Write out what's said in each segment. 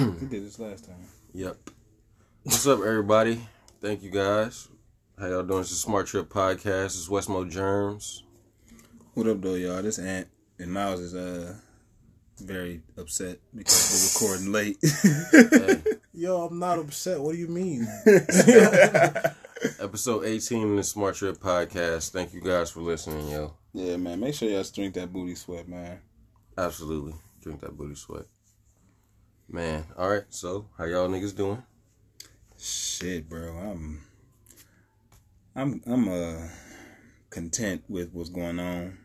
we did this last time. Yep. What's up, everybody? Thank you guys. How y'all doing? It's the Smart Trip Podcast. It's Westmo Germs. What up, though, y'all? This Ant and Miles is uh very upset because we're recording late. Hey, Yo, I'm not upset. What do you mean? episode 18 of the Smart Trip Podcast. Thank you guys for listening, yo. yeah, man. Make sure y'all drink that booty sweat, man. Absolutely. Drink that booty sweat. Man, all right. So, how y'all niggas doing? Shit, bro. I'm I'm I'm uh content with what's going on.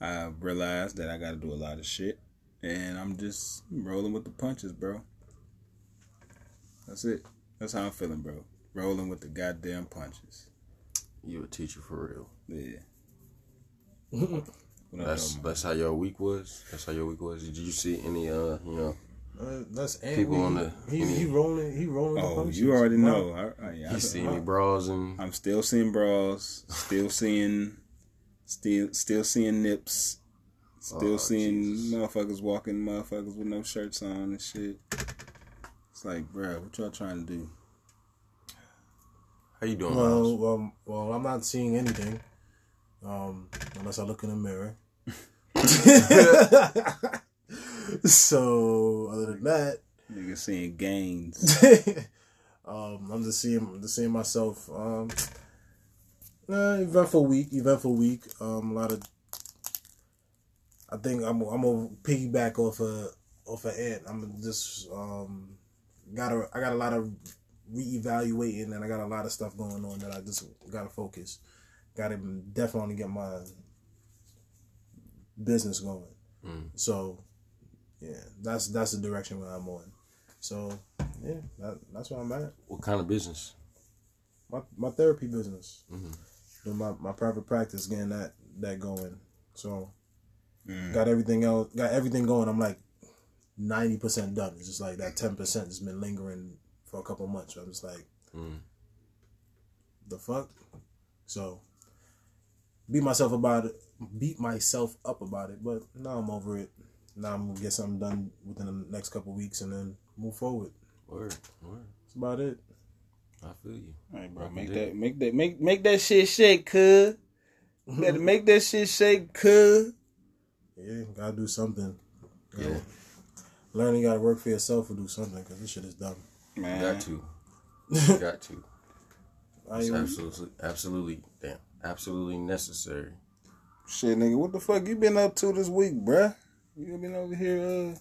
I realized that I got to do a lot of shit, and I'm just rolling with the punches, bro. That's it. That's how I'm feeling, bro. Rolling with the goddamn punches. You a teacher for real. Yeah. That's that's how your week was. That's how your week was. Did you see any uh, you know, Uh, that's Ant. People We- on the- he, he rolling. He rolling. Oh, punches. you already Wow. know. I, I, I, you see any bras and I'm still seeing bras, still seeing, still still seeing nips, still Oh, seeing Jesus. motherfuckers walking, motherfuckers with no shirts on and shit. It's like, bro, what y'all trying to do? how you doing? Miles? Well, um, well, I'm not seeing anything, um, unless I look in the mirror. so, other than that, Niggas seeing gains. um, I'm just seeing, just seeing myself. Um, uh, eventful week, eventful week. Um, a lot of. I think I'm I'm gonna piggyback off of off of Ant. I'm just um got a I got a lot of reevaluating and I got a lot of stuff going on that I just gotta focus. Gotta definitely get my business going. Mm. So yeah, that's that's the direction where I'm on. So yeah, that, that's where I'm at. What kind of business? My my therapy business. Mhm. Doing my, my private practice, getting that that going. So Mm. got everything else got everything going. I'm like ninety percent done. It's just like that ten percent has been lingering for a couple months. So I'm just like Mm. the fuck. So beat myself about it, beat myself up about it. But now I'm over it. Now I'm gonna get something done within the next couple weeks and then move forward. Word, word. That's about it. I feel you. All right, bro, Fucking make dig. that, make that, make make that shit shake, cuz. Better make that shit shake, cuz. Yeah, gotta do something. Yeah, Learning, you gotta work for yourself or do something because this shit is dumb. Man, got to, got to. It's absolutely, absolutely, damn, absolutely necessary. Shit, nigga, what the fuck you been up to this week, bruh? You been over here, uh,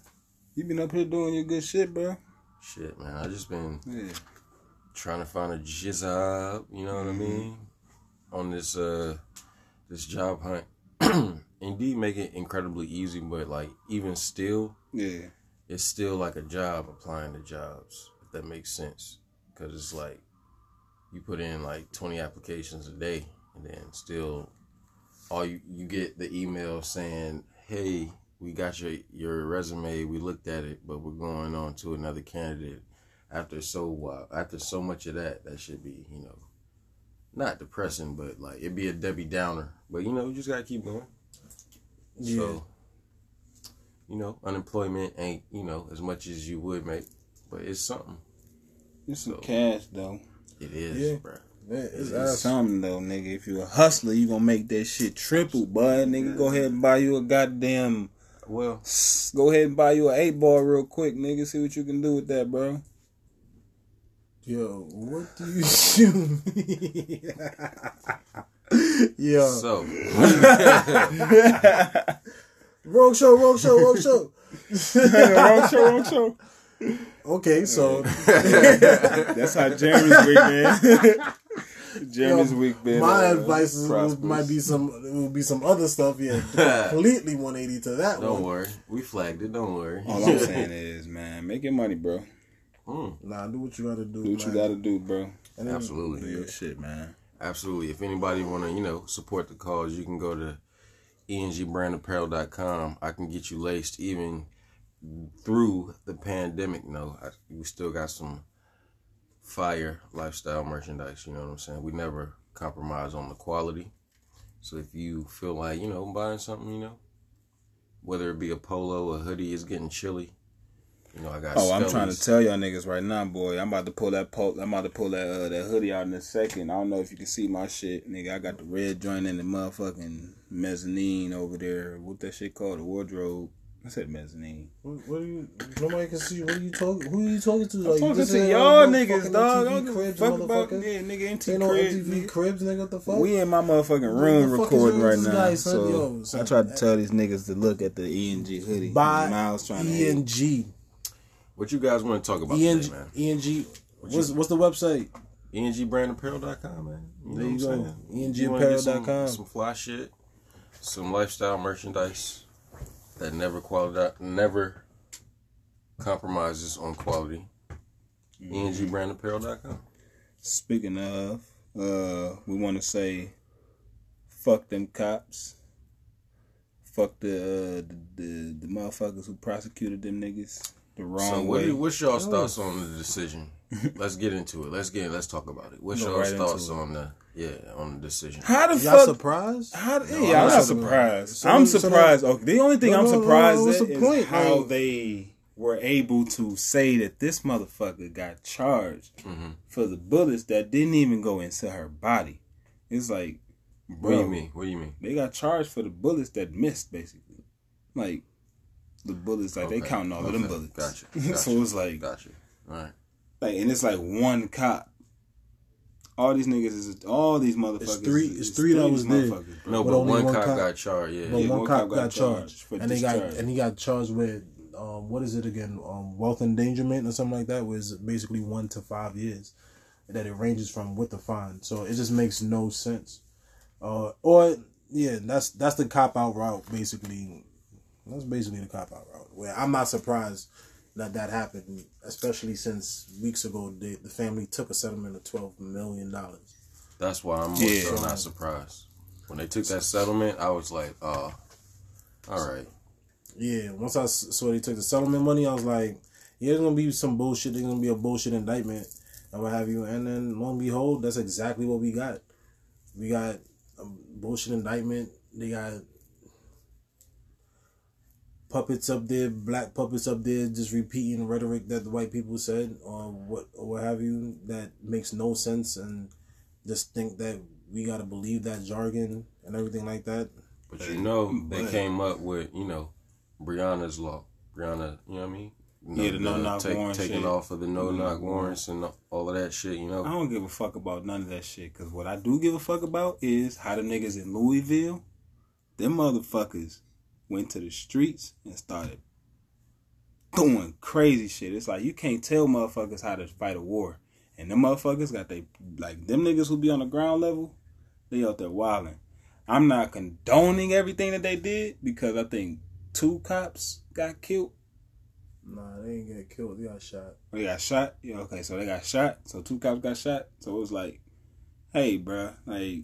you been up here doing your good shit, bro. Shit, man, I just been Yeah. trying to find a job. You know what I mean? On this uh, this job hunt. Indeed, make it incredibly easy, but like even still, Yeah. it's still like a job applying to jobs. If that makes sense, because it's like you put in like twenty applications a day, and then still, all you you get the email saying, "Hey, we got your your resume. We looked at it, but we're going on to another candidate." After so uh, after so much of that, that should be you know, not depressing, but like it'd be a Debbie Downer. But you know, you just gotta keep going. Yeah. So, you know, unemployment ain't, you know, as much as you would make, but it's something. It's some So- cash, though. It is, Yeah. bruh. Yeah, it's It's something, though, nigga. If you a hustler, you gonna make that shit triple, bud. Nigga, go ahead and buy you a goddamn... Well, Go ahead and buy you an 8 ball real quick, nigga. See what you can do with that, bro. Yo, what do you do? Yo, so, rogue show, rogue show, rogue show. wrong show, wrong show. Okay, so That's how Jeremy's week, man. Jeremy's week, man. my uh, advice is, prosperous. might be some, it will be some other stuff. Yeah, completely 180 to that don't one. worry. We flagged it, don't worry. All I'm saying is, man, make your money, bro. Mm, Nah, do what you gotta do. Do what you gotta do, bro. And then- absolutely. Do your shit, man. Absolutely. If anybody want to, you know, support the cause, you can go to E engbrandapparel.com. I can get you laced even through the pandemic. No, I, we still got some fire lifestyle merchandise. You know what I'm saying? We never compromise on the quality. So if you feel like, you know, buying something, you know, whether it be a polo, a hoodie, it's getting chilly. You know, I got. Oh, I'm trying to tell y'all niggas right now, boy. I'm about to pull that po- I'm about to pull that uh, that hoodie out in a second. I don't know if you can see my shit, nigga. I got the red joint in the motherfucking mezzanine over there. What that shit called? The wardrobe. I said mezzanine. What, what are you? Nobody can see. What are you talking? Who are you talking to? I'm Like, you talking just to y'all no niggas, dog. I MTV don't give a cribs, fuck about motherfucker. yeah, nigga. MTV Ain't no cribs. MTV nigga. cribs, nigga. What the fuck? We in my motherfucking room the fuck is recording right now. guy, son? so Yo, I tried to eh. tell these niggas to look at the E and G hoodie. By Miles trying to e&g What you guys want to talk about E and today, man? E and G. What's what's the website? ENGbrandapparel.com, man. You There know you what go. I'm saying? You some- Some fly shit, some lifestyle merchandise that never quality, never compromises on quality. E ENGbrandapparel.com. Speaking of, uh, we want to say, fuck them cops. Fuck the, uh, the the the motherfuckers who prosecuted them niggas the wrong So, what way. what's y'all's thoughts on the decision? Let's get into it. Let's get. Let's talk about it. What's Go y'all's right thoughts on the yeah on the decision? How the Y'all fuck? surprised? How, No, yeah, I'm I'm, not not surprised. surprised. So- I'm so surprised. okay, the only thing No, I'm no, no, surprised what's at the is point? how Like- they were able to say that this motherfucker got charged Mhm. for the bullets that didn't even go into her body. It's like, What bro, do you mean? What do you mean? they got charged for the bullets that missed, basically. Like the bullets, like they Okay. counting all of them bullets. Gotcha. so Gotcha. it's like, Gotcha. All right. Like, and it's like one cop. All these niggas is all these motherfuckers. It's three- is- it's is three that these was there. motherfuckers. No, But but, one, one cop, cop- got charged. Yeah. But Yeah, one one cop cop got, got charged, charged for and they got discharge. and he got charged with um, what is it again? Um, wealth endangerment or something like that. Was basically one to five years. That it ranges from with the fine, so it just makes no sense. Uh, or yeah, that's that's the cop out route basically. That's basically the cop out route. Where I'm not surprised that that happened, especially since weeks ago the, the family took a settlement of twelve million dollars. That's why I'm more Yeah. so not surprised. When they took that settlement, I was like, oh, all right. Yeah, once I saw they took the settlement money, I was like, yeah, there's gonna be some bullshit. There's gonna be a bullshit indictment and what have you. And then lo and behold, that's exactly what we got. We got a bullshit indictment. They got puppets up there, black puppets up there, just repeating rhetoric that the white people said or what or what have you that makes no sense and just think that we gotta believe that jargon and everything like that. But you know, they But- came up with, you know, Breonna's law. Breonna, you know what I mean? Yeah, the no-knock take, warrant Taking shit. off of the no knock No-knock warrants and all of that shit, you know, I don't give a fuck about none of that shit. Cause what I do give a fuck about is how the niggas in Louisville, them motherfuckers went to the streets and started doing crazy shit. It's like you can't tell motherfuckers how to fight a war. And them motherfuckers got they like them niggas who be on the ground level, they out there wilding. I'm not condoning everything that they did because I think two cops got killed. Nah, they ain't get killed. They got shot. They got shot. Yeah, okay, so they got shot. So two cops got shot. So it was like, hey, bruh, like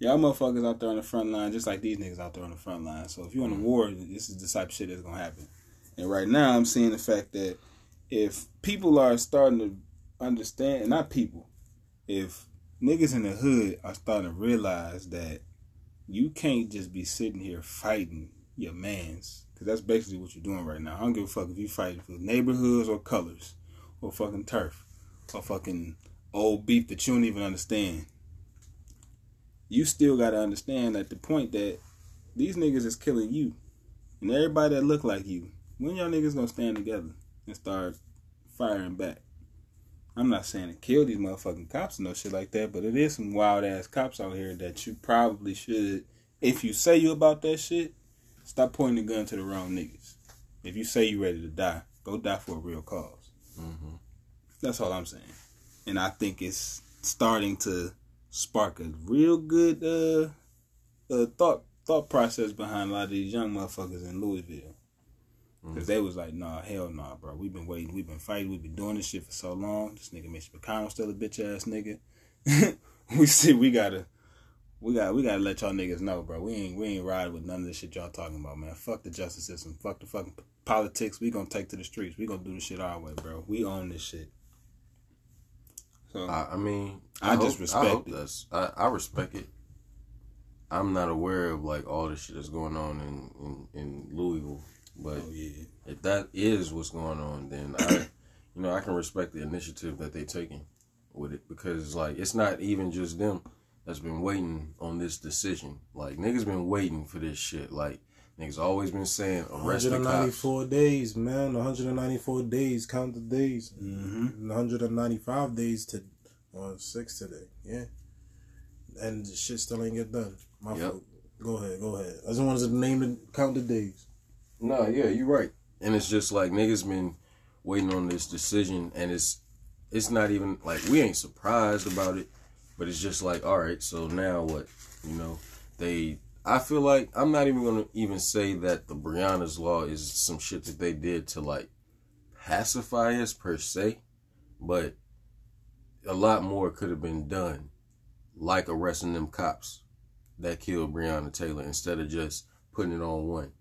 y'all motherfuckers out there on the front line, just like these niggas out there on the front line. So if you're in a mm. war, this is the type of shit that's gonna happen. And right now, I'm seeing the fact that if people are starting to understand, not people, if niggas in the hood are starting to realize that you can't just be sitting here fighting your mans. Because that's basically what you're doing right now. I don't give a fuck if you fighting for neighborhoods or colors or fucking turf or fucking old beef that you don't even understand. You still got to understand at the point that these niggas is killing you and everybody that look like you. When y'all niggas gonna stand together and start firing back? I'm not saying to kill these motherfucking cops and no shit like that, but it is some wild ass cops out here that you probably should, if you say you about that shit, stop pointing the gun to the wrong niggas. If you say you ready to die, go die for a real cause. hmm That's all I'm saying. And I think it's starting to spark a real good uh, uh thought thought process behind a lot of these young motherfuckers in Louisville. Cause they was like, nah, hell nah, bro. We've been waiting, we've been fighting, we've been doing this shit for so long. This nigga Mitch McConnell still a bitch ass nigga. we see, we gotta, we got, we gotta let y'all niggas know, bro. We ain't, we ain't riding with none of this shit y'all talking about, man. Fuck the justice system, fuck the fucking politics. We gonna take to the streets. We gonna do the shit our way, bro. We own this shit. So I, I mean, I hope, just respect I hope it. that's, I, I respect it. I'm not aware of like all the shit that's going on in, in, in Louisville, But Oh yeah. if that is what's going on, then I, you know, I can respect the initiative that they're taking with it because like it's not even just them that's been waiting on this decision. Like niggas been waiting for this shit. Like niggas always been saying arrest the 194 days, man. 194 days. Count the days. Mm-hmm. 195 days to on six today. Yeah, and the shit still ain't get done. My Yep. fault. Go ahead, go ahead. I just wanted to name and count the days. No, yeah, you're right. And it's just like niggas been waiting on this decision, and it's it's not even like we ain't surprised about it, but it's just like, all right, so now what? You know, they. I feel like I'm not even gonna even say that the Breonna's law is some shit that they did to like pacify us per se, but a lot more could have been done, like arresting them cops that killed Breonna Taylor instead of just putting it on one.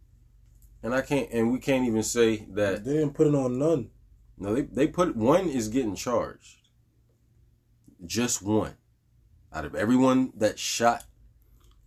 And I can't, and we can't even say that. They didn't put it on none. No, they they put one is getting charged. Just one, out of everyone that shot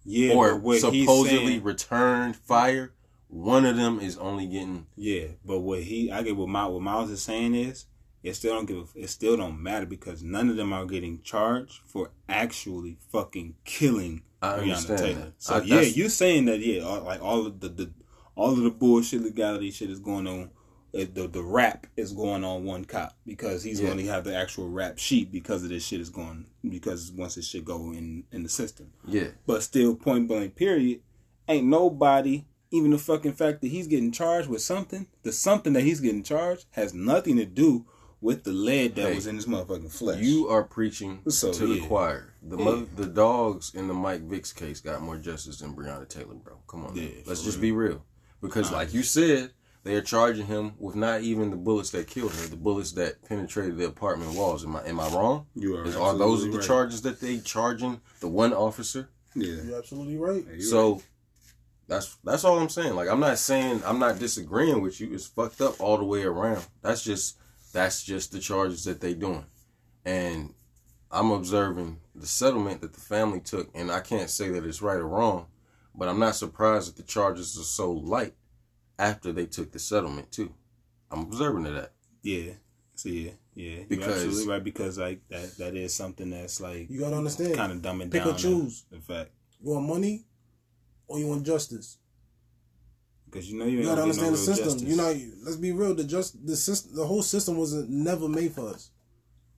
Yeah, or what supposedly saying, returned fire, one of them is only getting. yeah, but what he, I get what Miles, what Miles is saying is, it still don't give, it still don't matter because none of them are getting charged for actually fucking killing I Breonna understand Taylor. So I- yeah, you saying that yeah, all, like all of the, the all of the bullshit legality shit is going on. The the rap is going on one cop because he's Yeah. going to have the actual rap sheet because of this shit is going because once this shit go in in the system. Yeah, But still, point blank, period, ain't nobody, even the fucking fact that he's getting charged with something, the something that he's getting charged has nothing to do with the lead that Hey, was in his motherfucking flesh. you are preaching So, to the choir. The Yeah. mother, the dogs in the Mike Vick's case got more justice than Breonna Taylor, bro. Come on, Yeah, let's just real. be real. Because, like you said, they are charging him with not even the bullets that killed her, the bullets that penetrated the apartment walls. Am I am I wrong? You are Is, are those absolutely the right. charges that they charging the one officer? Yeah. You're absolutely right. You're so right. that's that's all I'm saying. Like I'm not saying I'm not disagreeing with you. It's fucked up all the way around. That's just that's just the charges that they doing, and I'm observing the settlement that the family took, and I can't say that it's right or wrong, but I'm not surprised that the charges are so light after they took the settlement too. I'm observing of that. yeah. So yeah, yeah. You're Because- absolutely right because like that that is something that's like You gotta understand. kind of dumbing Pick or choose. In fact, You want money or you want justice? because you know you, You gotta gonna no understand the system. justice. You know, let's be real. The just the system, the whole system was never made for us.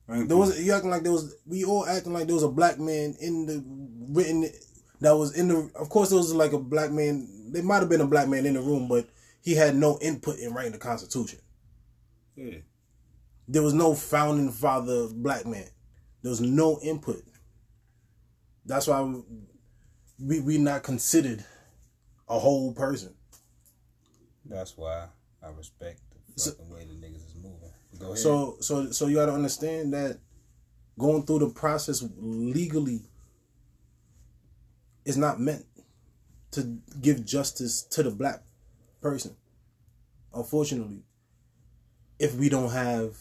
Right? There was you acting like there was. We all acting like there was a black man in the written that was in the. Of course, there was like a black man. There might have been a black man in the room, but he had no input in writing the Constitution. yeah. There was no founding father black man. There was no input. That's why we we not considered a whole person. That's why I respect the So- way the niggas is moving. Go ahead. So so so you got to understand that going through the process legally is not meant to give justice to the black person. Unfortunately, if we don't have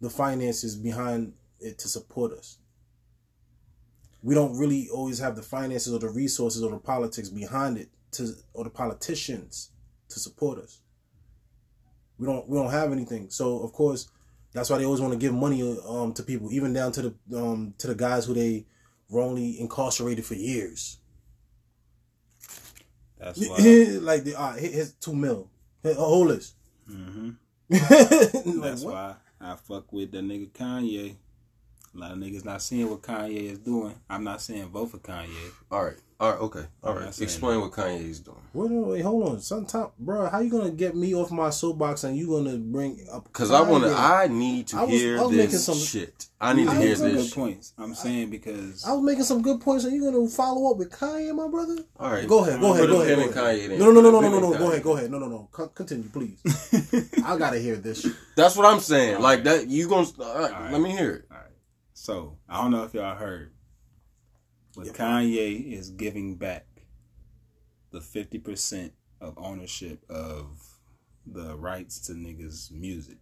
the finances behind it to support us. We don't really always have the finances or the resources or the politics behind it to or the politicians to support us. We don't we don't have anything. So of course, that's why they always want to give money um to people, even down to the um to the guys who they wrongly incarcerated for years. That's like the uh, his two mil, Hey, hold this. hmm like, That's what? why I fuck with the nigga Kanye. A lot of niggas not seeing what Kanye is doing. I'm not saying vote for Kanye. All right, all right, okay, all I'm right. not saying Explain what Kanye is doing. Wait, wait, wait, hold on. Sometime, bro, how you gonna get me off my soapbox and you gonna bring up? Cause I want to. I need to I was- hear I was this some- shit. I need to hear was Some making this. good points. I'm saying because I was making some good points, and you gonna follow up with Kanye, my brother? All right, Go ahead, go ahead, go ahead. pin Go ahead. Kanye. No, no, no, no, no, no, no. Go ahead, go ahead. No, no, no. Con- Continue, please. I gotta hear this. shit. That's what I'm saying. All Like right. that, you gonna all right, All right. let me hear it. So I don't know if y'all heard, but Kanye is giving back the fifty percent of ownership of the rights to niggas' music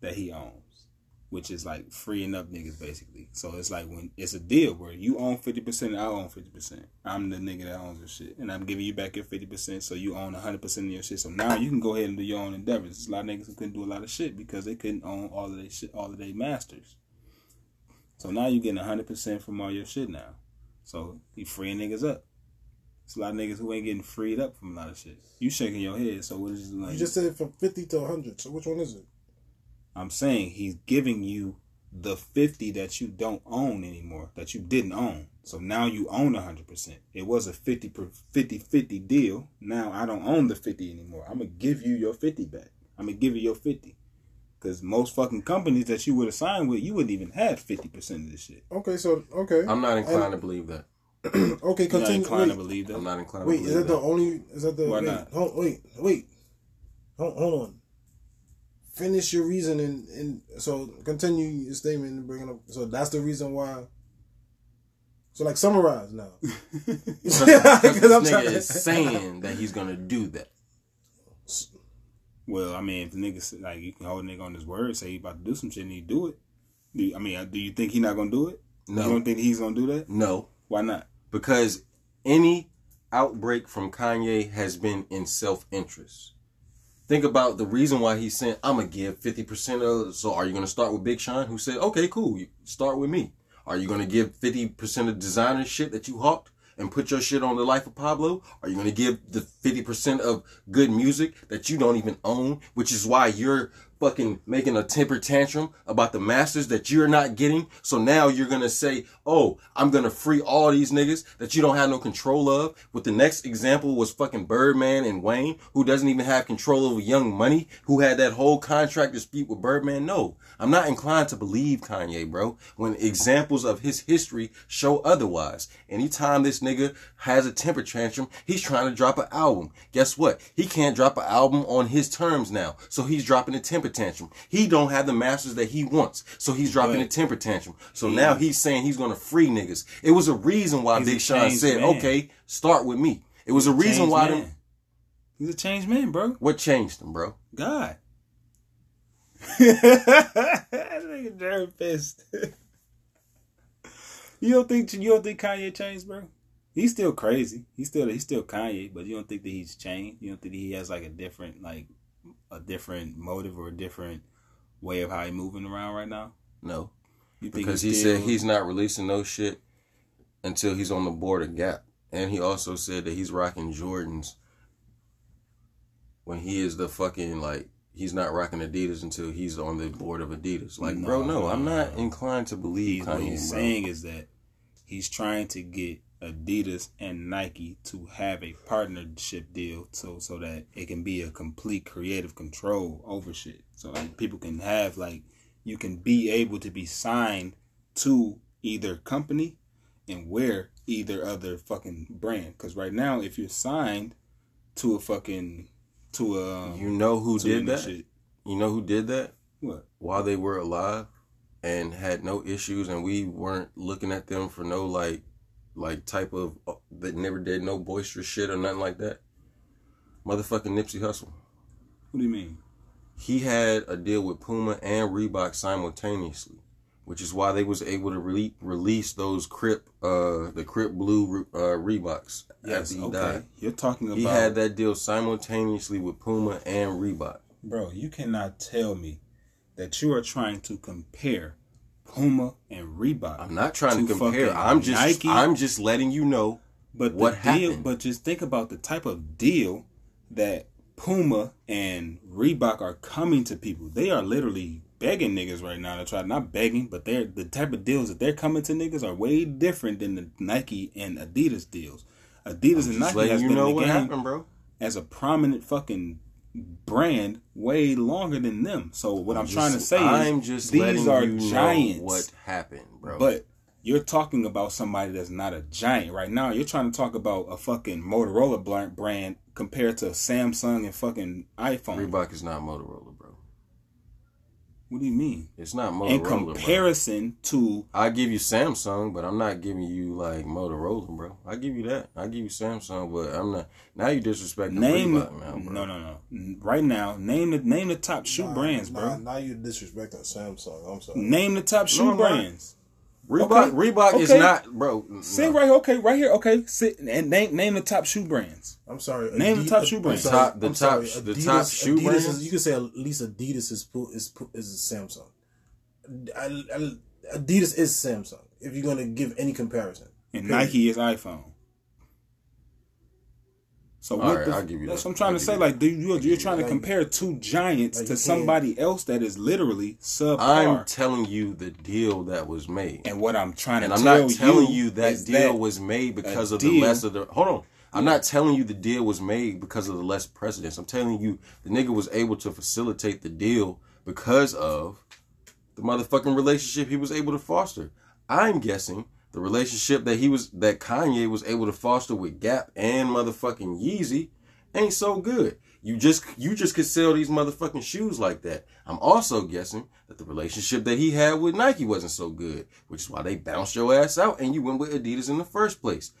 that he owns. which is like freeing up niggas basically. So it's like when it's a deal where you own fifty percent, I own fifty percent. I'm the nigga that owns the shit, and I'm giving you back your fifty percent, so you own hundred percent of your shit. So now you can go ahead and do your own endeavors. There's a lot of niggas who couldn't do a lot of shit because they couldn't own all of their shit, all of their masters. So now you're getting hundred percent from all your shit now. So you freeing niggas up. It's a lot of niggas who ain't getting freed up from a lot of shit. You shaking your head. So what is it like? You just said from fifty to hundred. So which one is it? I'm saying he's giving you the 50 that you don't own anymore, that you didn't own. So now you own 100%. It was a 50 50 50 deal. Now I don't own the 50 anymore. I'm going to give you your 50 back. I'm going to give you your 50. Because most fucking companies that you would have signed with, you wouldn't even have 50% of this shit. Okay, so okay. I'm not inclined to believe that. okay, continue. You're not continue. inclined to believe that. I'm not inclined wait to is believe that that. the only? Is that the? Why wait, not? Hold, wait, wait. Hold, hold on. Finish your reasoning and so continue your statement and bring it up. So that's the reason why. So like summarize now. Because Because I'm this trying nigga to- is saying that he's gonna do that. Well, I mean, if the nigga, like, you can hold a nigga on his word, say he about to do some shit and he do it. Do you, I mean, uh, do you think he not to do it? No. You don't think he's to do that? no, Why not? because any outbreak from Kanye has been in self interest. Think about the reason why he saying, I'm to give 50% of. So, are you to start with Big Sean, who said, okay, cool, start with me? Are you to give 50% of designer shit that you hawked and put your shit on the life of Pablo? Are you going to give the 50% of good music that you don't even own, which is why you're fucking making a temper tantrum about the masters that you're not getting. So now you're gonna say, oh, I'm gonna free all these niggas that you don't have no control of. With the next example was fucking Birdman and Wayne, who doesn't even have control over Young Money, who had that whole contract dispute with Birdman. No, I'm not inclined to believe Kanye, bro, when examples of his history show otherwise. Anytime this nigga has a temper tantrum, he's trying to drop an album. Guess what? He can't drop an album on his terms now. So he's dropping a temper tantrum. He don't have the masters that he wants. So he's dropping a temper tantrum. So he- now he's saying he's gonna free niggas. It was a reason why He's Big Sean said, man. okay, start with me. It was a reason why man. them, He's a changed man, bro. what changed him, bro? God. that nigga Jerry pissed. you don't think you don't think Kanye changed, bro? He's still crazy. He's still he's still Kanye, but you don't think that he's changed. You don't think he has like a different like a different motive or a different way of how he's moving around right now. No. Because he he's said he's not releasing no shit until he's on the board of Gap. And he also said that he's rocking Jordans when he is the fucking like he's not rocking Adidas until he's on the board of Adidas. Like, bro, no, I'm not inclined to believe He's, what he's bro. saying is that he's trying to get Adidas and Nike to have a partnership deal so so that it can be a complete creative control over shit. So like people can have like you can be able to be signed to either company and wear either other fucking brand. Cause right now if you're signed to a fucking to a You know who did that? shit. You know who did that? What? While they were alive and had no issues and we weren't looking at them for no like like type of uh, that never did no boisterous shit or nothing like that. Motherfucking Nipsey Hussle. What do you mean? he had a deal with Puma and Reebok simultaneously, which is why they was able to re- release those Crip, uh, the Crip Blue uh, Reeboks Yes, after he okay. died. You're talking about He had that deal simultaneously with Puma and Reebok. Bro, you cannot tell me that you are trying to compare Puma and Reebok. I'm not trying to, To compare. I'm just Nike? I'm just letting you know. but what the deal, happened? but just think about the type of deal that Puma and Reebok are coming to people. They are literally begging niggas right now to try not begging, but they're the type of deals that they're coming to niggas are way different than the Nike and Adidas deals. Adidas and Nike has you been know in the what game happened, bro. as a prominent fucking brand way longer than them. So what I'm, Just- trying to say I'm is just these are giants. what happened, bro. But you're talking about somebody that's not a giant right now. You're trying to talk about a fucking Motorola brand compared to Samsung and fucking iPhone. Reebok is not Motorola. What do you mean? It's not In Motorola. bro. comparison to I give you Samsung, but I'm not giving you like Motorola, bro. I give you that. I give you Samsung, but I'm not. Now you disrespecting name, Reebok now, bro. no, no, no. Right now, name the name the top shoe Nah, brands, nah, bro. Now you disrespecting Samsung. I'm sorry. Name the top shoe No, I'm not. brands. Reebok, Okay, Reebok is not, bro. Sit no. right, okay, right here, okay. Sit and name name the top shoe brands. I'm sorry. Name the top shoe brands. sorry, Top- the I'm top- sorry, the top shoe Adidas brands? Is, you can say at least Adidas is pu- is pu- is Samsung. I- I- Adidas is Samsung. If you're gonna give any comparison, And Period. Nike is iPhone. So All what? the, I'll give you that's that. what I'm trying I'll to say. you Like, do you, you're trying to compare two giants like to you somebody else that is literally subpar. I'm telling you the deal that was made. and what I'm trying And to I'm tell not telling you, you that deal that was made because of deal- the less of the. Hold on. I'm not telling you the deal was made because of the less precedence. I'm telling you the nigga was able to facilitate the deal because of the motherfucking relationship he was able to foster. I'm guessing the relationship that he was that Kanye was able to foster with Gap and motherfucking Yeezy ain't so good. You just you just could sell these motherfucking shoes like that. I'm also guessing that the relationship that he had with Nike wasn't so good, which is why they bounced your ass out and you went with Adidas in the first place.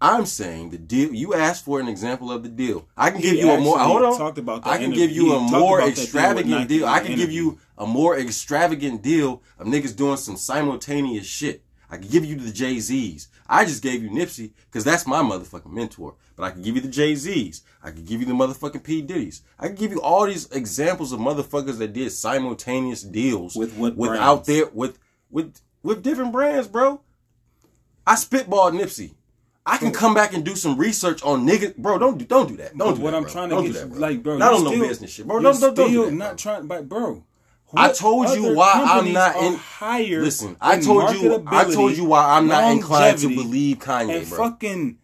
I'm saying the deal. You asked for an example of the deal. I can give you a more. Hold on. talked about I can give you a more extravagant deal. I can give you a more extravagant deal of niggas doing some simultaneous shit. I can give you the Jay Z's. I just gave you Nipsey because that's my motherfucking mentor. But I can give you the Jay Z's. I can give you the motherfucking P Diddy's. I can give you all these examples of motherfuckers that did simultaneous deals With what without brands? there with with with different brands, bro. I spitballed Nipsey. I can come back and do some research on niggas, bro. Don't do don't do that. Don't do what that, I'm trying to Don't get do that, you, bro. like, bro, Not on no business shit, bro. Don't don't, don't do that, bro. not trying, but bro. I told you why I'm not in- higher. Listen, I told you- I told you why I'm not inclined to believe Kanye, and bro. fucking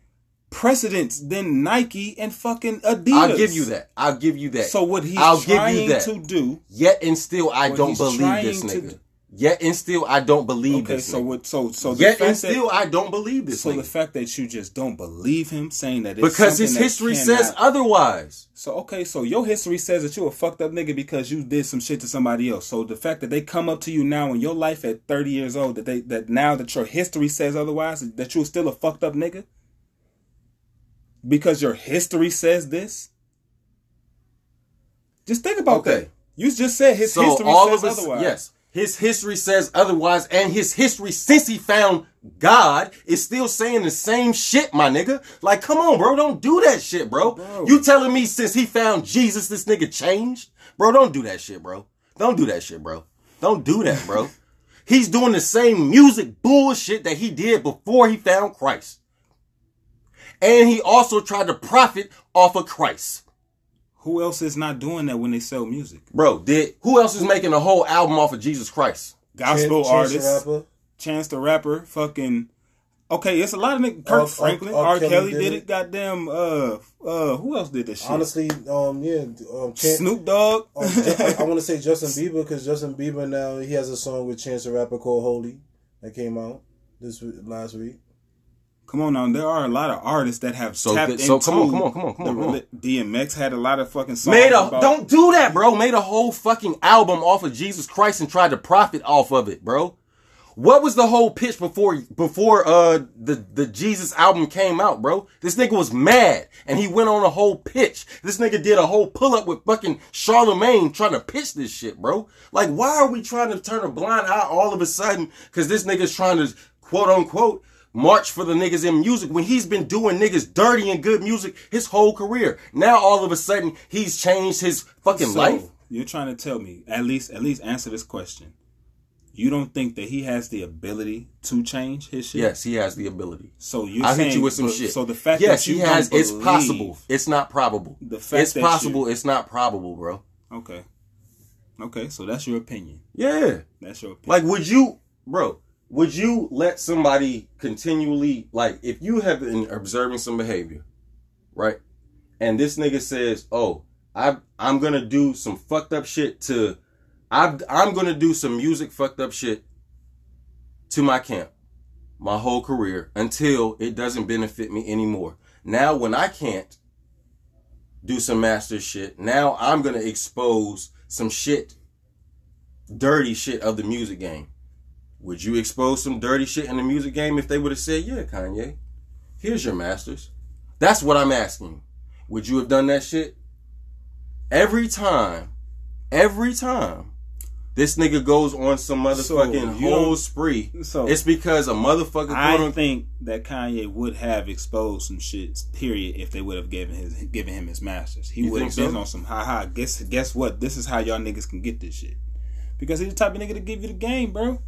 precedence than Nike and fucking Adidas. I'll give you that. I'll give you that. So what he's I'll give trying you that. to do? Yet and still, I don't believe this nigga. Yet and still, I don't believe Okay, this so what? So so the Yet fact and that- still, I don't believe this so nigga. the fact that you just don't believe him saying that it's because his history cannot- says otherwise. So okay, so your history says that you a fucked up nigga because you did some shit to somebody else. So the fact that they come up to you now in your life at thirty years old, that they that now that your history says otherwise, that you're still a fucked up nigga because your history says this. Just think about Okay. that. You just said his so history all says of us, otherwise. yes, his history says otherwise, and his history since he found God is still saying the same shit, my nigga. Like, come on, bro, don't do that shit, bro. Bro. You telling me since he found Jesus, this nigga changed, bro? Don't do that shit, bro. Don't do that shit, bro. Don't do that, bro. He's doing the same music bullshit that he did before he found Christ. And he also tried to profit off of Christ. Who else is not doing that when they sell music? Bro, did who else is making a whole album off of Jesus Christ? Gospel Chance- Chance the artists. Rapper. Chance the Rapper, fucking. Okay, it's a lot of niggas. Kirk R- R- Franklin, R. R. Kelly Kelly did did it. it. Goddamn, uh, uh, who else did this shit? Honestly, um, yeah, um, Chan- Snoop Dogg. um, I, I want to say Justin Bieber because Justin Bieber now he has a song with Chance the Rapper called "Holy" that came out this week, last week. Come on now, there are a lot of artists that have So tapped th- so into. come on, come on, come on, come on, come on. DMX had a lot of fucking songs. Made a about, don't do that, bro. Made a whole fucking album off of Jesus Christ and tried to profit off of it, bro. What was the whole pitch before before uh the the Jesus album came out, bro? This nigga was mad and he went on a whole pitch. This nigga did a whole pull up with fucking Charlemagne trying to pitch this shit, bro. Like, why are we trying to turn a blind eye all of a sudden? Because this nigga's trying to quote unquote march for the niggas in music when he's been doing niggas dirty and good music his whole career. Now all of a sudden he's changed his fucking So, life. You're trying to tell me at least at least answer this question. You don't think that he has the ability to change his shit? Yes, he has the ability. So you're I'll hit you with some but- shit. So the fact yes, that you he has. It's possible. It's not probable. The fact it's possible. you- It's not probable, bro. Okay. Okay, so that's your opinion. Yeah. That's your opinion. Like, would you, bro? Would you let somebody continually, like, if you have been observing some behavior, right? And this nigga says, "Oh, I, I'm gonna do some fucked up shit to, I, I'm gonna do some music fucked up shit to my camp, my whole career until it doesn't benefit me anymore. Now, when I can't do some master shit, now I'm gonna expose some shit dirty shit of the music game. Would you expose some dirty shit in the music game if they would have said, "Yeah, Kanye, here's your masters"? That's what I'm asking. Would you have done that shit? Every time, every time, this nigga goes on some motherfucking you whole spree. So It's because a motherfucker I him. think that Kanye would have exposed some shit. Period. If they would have given his given him his masters, he would have been so? on some ha ha. Guess guess what? This is how y'all niggas can get this shit. Because he's the type of nigga to give you the game, bro.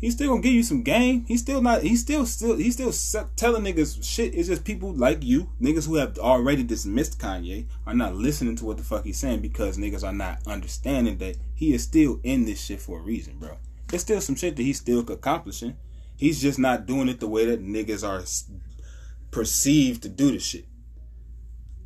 He's still gonna give you some game. He's still not. He's still still. He's still telling niggas shit. It's just people like you, niggas who have already dismissed Kanye, are not listening to what the fuck he's saying because niggas are not understanding that he is still in this shit for a reason, bro. There's still some shit that he's still accomplishing. He's just not doing it the way that niggas are perceived to do the shit.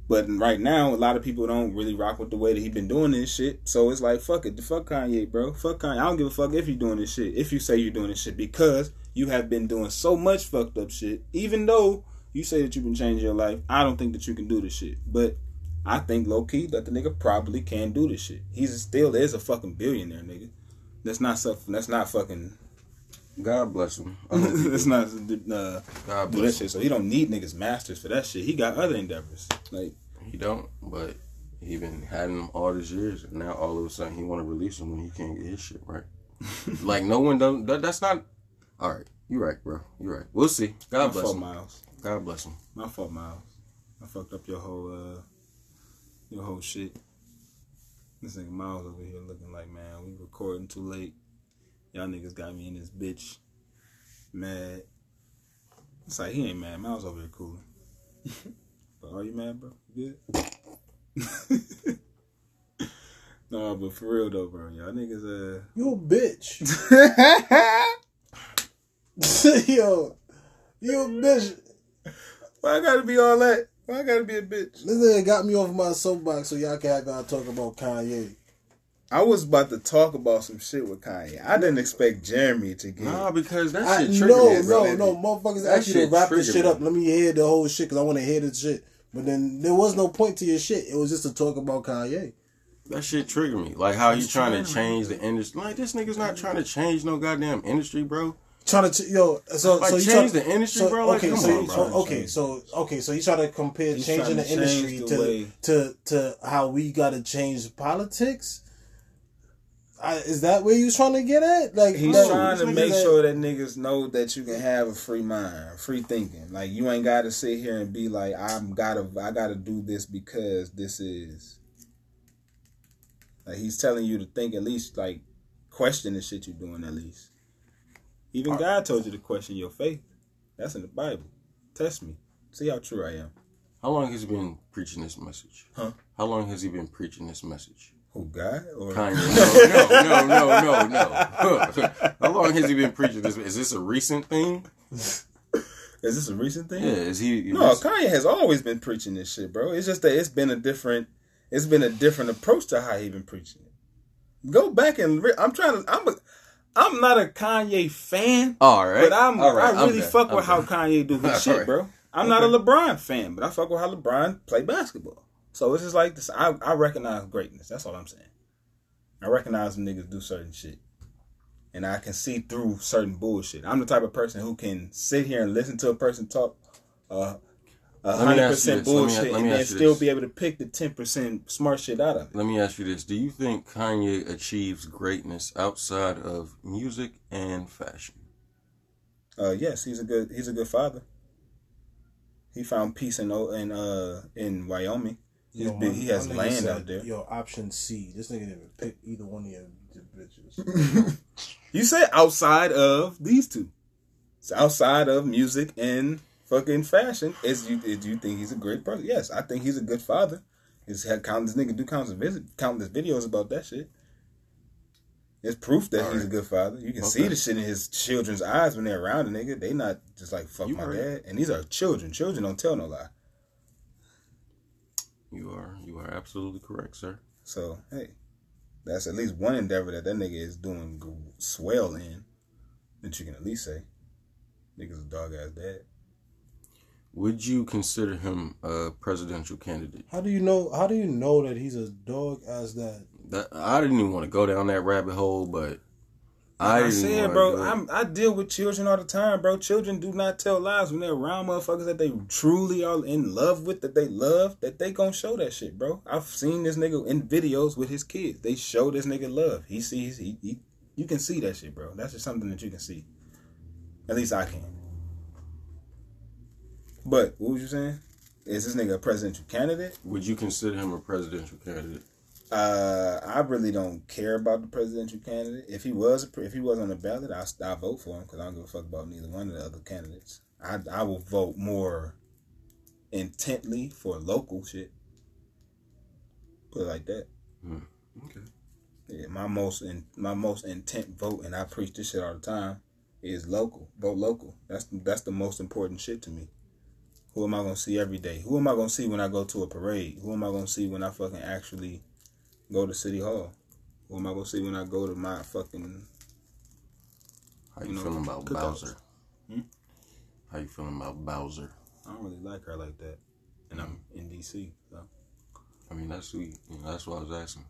But right now, a lot of people don't really rock with the way that he been doing this shit. So it's like, fuck it, The fuck Kanye, bro. Fuck Kanye. I don't give a fuck if you're doing this shit. If you say you're doing this shit, because you have been doing so much fucked up shit. Even though you say that you've been changing your life, I don't think that you can do this shit. But I think low key that the nigga probably can do this shit. He's still is a fucking billionaire, nigga. That's not. That's not fucking. God bless him. I hope he that's not uh, God that bless him. shit. So he don't need niggas masters for that shit. He got other endeavors. Like He don't, but he been having them all these years, and now all of a sudden he want to release them when he can't get his shit right. like no one don't. That, that's not. All right, you're right, bro. You're right. We'll see. God my bless fault, him. Miles. God bless him. My fault, Miles. I fucked up your whole uh your whole shit. This nigga Miles over here looking like man, we recording too late. Y'all niggas got me in this bitch mad. It's like he ain't mad. Miles over here cool. but are you mad, bro? You good? no, but for real though, bro. Y'all niggas uh You a bitch. yo, you a bitch. Why I gotta be all that? Why I gotta be a bitch? This nigga got me off my soapbox so y'all can't gotta talk about Kanye. I was about to talk about some shit with Kanye. I didn't expect Jeremy to get. Nah, because that I, shit triggered no, me, no, no, motherfuckers That ask you to wrap this triggered shit me. up. Let me hear the whole shit because I want to hear this shit. But then there was no point to your shit. It was just to talk about Kanye. That shit triggered me. Like how he It's trying to change the industry. Like this nigga's not trying to change no goddamn industry, bro. Trying to ch- yo, so Like so you change try- the industry, so, bro. Like okay, come so, on, so bro. okay, so okay, so you try to compare He's changing trying the industry the to to to how we got to change politics. I, is that where you was trying to get at? Like He's that- trying to make that- sure that niggas know that you can have a free mind, free thinking. Like you ain't got to sit here and be like, I'm gotta, I gotta do this because this is. Like he's telling you to think at least, like question the shit you're doing at least. Even God told you to question your faith. That's in the Bible. Test me, see how true I am. How long has he been preaching this message? Huh? How long has he been preaching this message? Who God or Kanye. No, no, no, no, no, no. How long has he been preaching this? Is this a recent thing? is this a recent thing? Yeah, is he? No, Kanye has always been preaching this shit, bro. It's just that it's been a different, it's been a different approach to how he been preaching it. Go back and re- I'm trying to. I'm a, I'm not a Kanye fan, All right, but I'm All right, I really fuck I'm with how done. Kanye do his All shit, right. bro. I'm not a LeBron fan, but I fuck with how LeBron play basketball. So it's just like this. I I recognize greatness. That's all I'm saying. I recognize when niggas do certain shit. And I can see through certain bullshit. I'm the type of person who can sit here and listen to a person talk uh, a hundred ask you percent this. Let me- bullshit let and then still this. be able to pick the ten percent smart shit out of it. Let me ask you this: Do you think Kanye achieves greatness outside of music and fashion? Uh, yes, he's a good he's a good father. He found peace in in uh in Wyoming. Yo, big, he has land said, out there. Yo, option C. This nigga didn't even pick either one of your bitches. You said outside of these two. It's outside of music and fucking fashion. Is you do you think he's a great person? Yes, I think he's a good father. He's had countless nigga do countless visit countless videos about that shit. It's proof that he's a good father. You can Okay. see the shit in his children's eyes when they're around a nigga. They not just like fuck You my right. dad. And these are children. Children don't tell no lie. You are you are absolutely correct, sir. So hey, that's at least one endeavor that that nigga is doing swell in. That you can at least say, nigga's a dog ass dad. Would you consider him a presidential candidate? How do you know? How do you know that he's a dog as that? That I didn't even want to go down that rabbit hole, but I, I said, bro. I'm, I deal with children all the time, bro. Children do not tell lies when they're around motherfuckers that they truly are in love with, that they love, that they gonna show that shit, bro. I've seen this nigga in videos with his kids. They show this nigga love. He sees, he, he you can see that shit, bro. That's just something that you can see. At least I can. But what was you saying? Is this nigga a presidential candidate? Would you consider him a presidential candidate? Uh, I really don't care about the presidential candidate. If he was, if he was on the ballot, I I vote for him because I don't give a fuck about neither one of the other candidates. I I will vote more intently for local shit. Put it like that. Okay. Yeah, my most in, my most intent vote, and I preach this shit all the time, is local. Vote local. That's that's the most important shit to me. Who am I gonna see every day? Who am I gonna see when I go to a parade? Who am I gonna see when I fucking actually go to City Hall? What am I gonna see when I go to my fucking How you, You know, feeling about cookouts. Bowser? Hmm? How you feeling about Bowser? I don't really like her like that. And I'm in DC, so I mean, that's sweet. You know, that's what I was asking.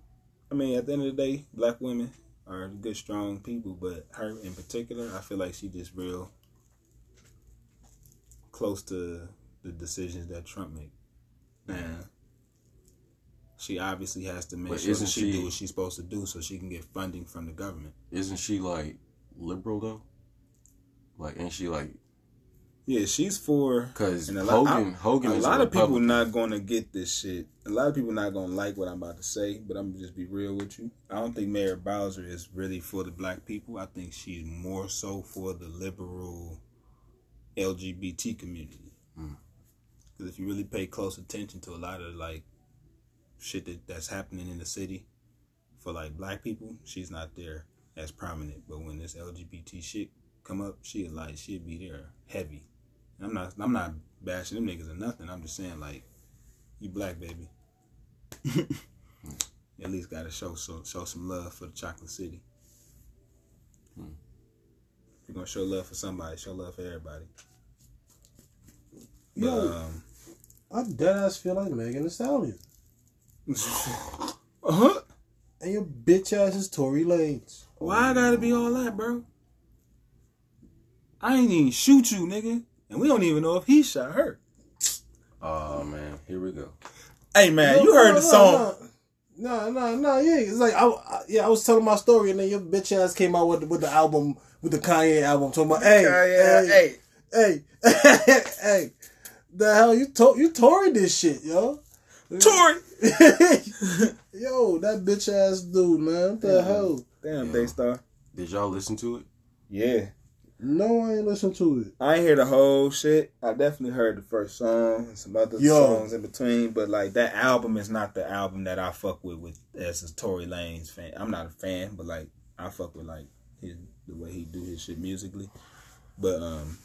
I mean, at the end of the day, black women are good, strong people, but her in particular, I feel like she just real close to the decisions that Trump make. And she obviously has to make But sure that she, she- do what she's supposed to do so she can get funding from the government. Isn't she like liberal though? Like, ain't she like? Yeah, she's for Because a lot- Hogan, Hogan a lot a of people not going to get this shit. A lot of people not going to like what I'm about to say, but I'm gonna just be real with you. I don't think Mayor Bowser is really for the black people. I think she's more so for the liberal LGBT community. Mm. Because if you really pay close attention to a lot of like shit that, that's happening in the city for like black people, she's not there as prominent. But when this LGBT shit come up, she like she'd be there heavy. I'm not I'm not bashing them niggas or nothing. I'm just saying like you black baby. At least gotta show so show some love for the chocolate city. Hmm. If you're gonna show love for somebody, show love for everybody. But, Yo, um, I dead ass feel like Megan Thee Stallion. Uh-huh. And your bitch ass is Tory Lanez. Why I gotta be all that, bro? I ain't even shoot you, nigga. And we don't even know if he shot her. Oh man, here we go. Hey man, No, you heard no, the song. No, no, no, yeah. It's like I, I- yeah, I was telling my story, and then your bitch ass came out with the, with the album, with the Kanye album, talking about, hey, hey, hey, hey, hey, the hell you to- you Tory this shit, yo. Tory. yo, that bitch ass dude, man. What the Yeah. hell? Damn, Yeah. Daystar. Did y'all listen to it? Yeah. No, I ain't listen to it. I ain't hear the whole shit. I definitely heard the first song and some other Yo. songs in between, but like that album is not the album that I fuck with with as a Tory Lanez fan. I'm not a fan, but like I fuck with like his the way he do his shit musically. But um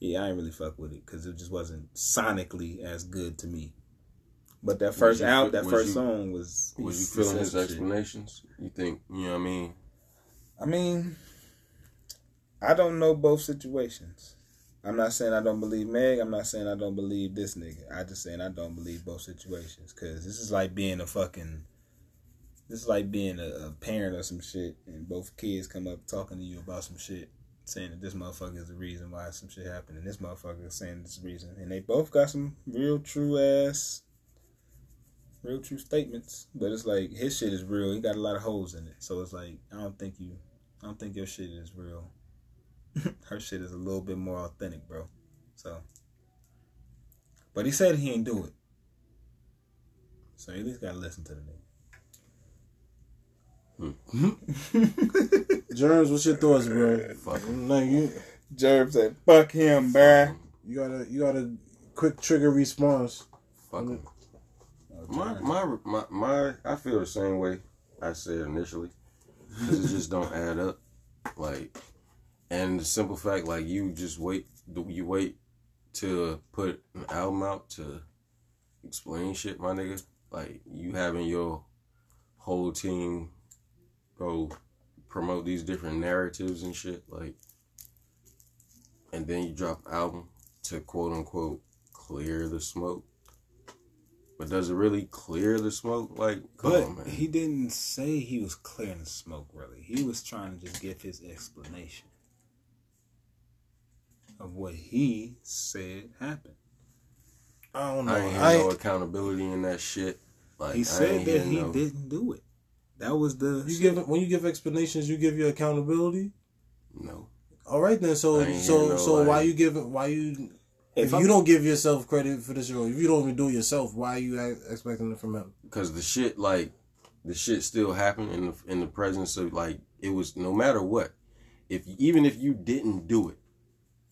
yeah, I ain't really fuck with it because it just wasn't sonically as good to me. But that first you out, that first you- song was. Was you feeling his some shit. explanations? You think you know what I mean? I mean, I don't know both situations. I'm not saying I don't believe Meg. I'm not saying I don't believe this nigga. I just saying I don't believe both situations. Cause this is like being a fucking. This is like being a, a parent or some shit, and both kids come up talking to you about some shit, saying that this motherfucker is the reason why some shit happened, and this motherfucker is saying this reason, and they both got some real true ass, real true statements. But it's like his shit is real. He got a lot of holes in it, so it's like I don't think you I don't think your shit is real. Her shit is a little bit more authentic, bro. So, but he said he ain't do it. So you at least gotta listen to the nigga. Hmm. Germs, what's your thoughts, bro? Fuck him. Like you, Jerb said, "Fuck him, bruh." you got a you got a quick trigger response. Fuck him. My, my my my I feel the same way I said initially because it just don't add up. Like, and the simple fact, like you just wait, you wait to put an album out to explain shit, my nigga. Like you having your whole team go promote these different narratives and shit, like, and then you drop album to quote unquote clear the smoke. But does it really clear the smoke? Like, come But on, man. he didn't say he was clearing the smoke. Really, he was trying to just give his explanation of what he said happened. I don't know. I ain't hear I no accountability in that shit. Like, He said that he no- didn't do it. That was the you give when you give explanations, you give your accountability. No. All right then. So so no, so like- why you giving why you if, If you I'm- don't give yourself credit for this, if you don't even do it yourself, why are you expecting it from him? because the shit like the shit still happened in the in the presence of like it was no matter what if even if you didn't do it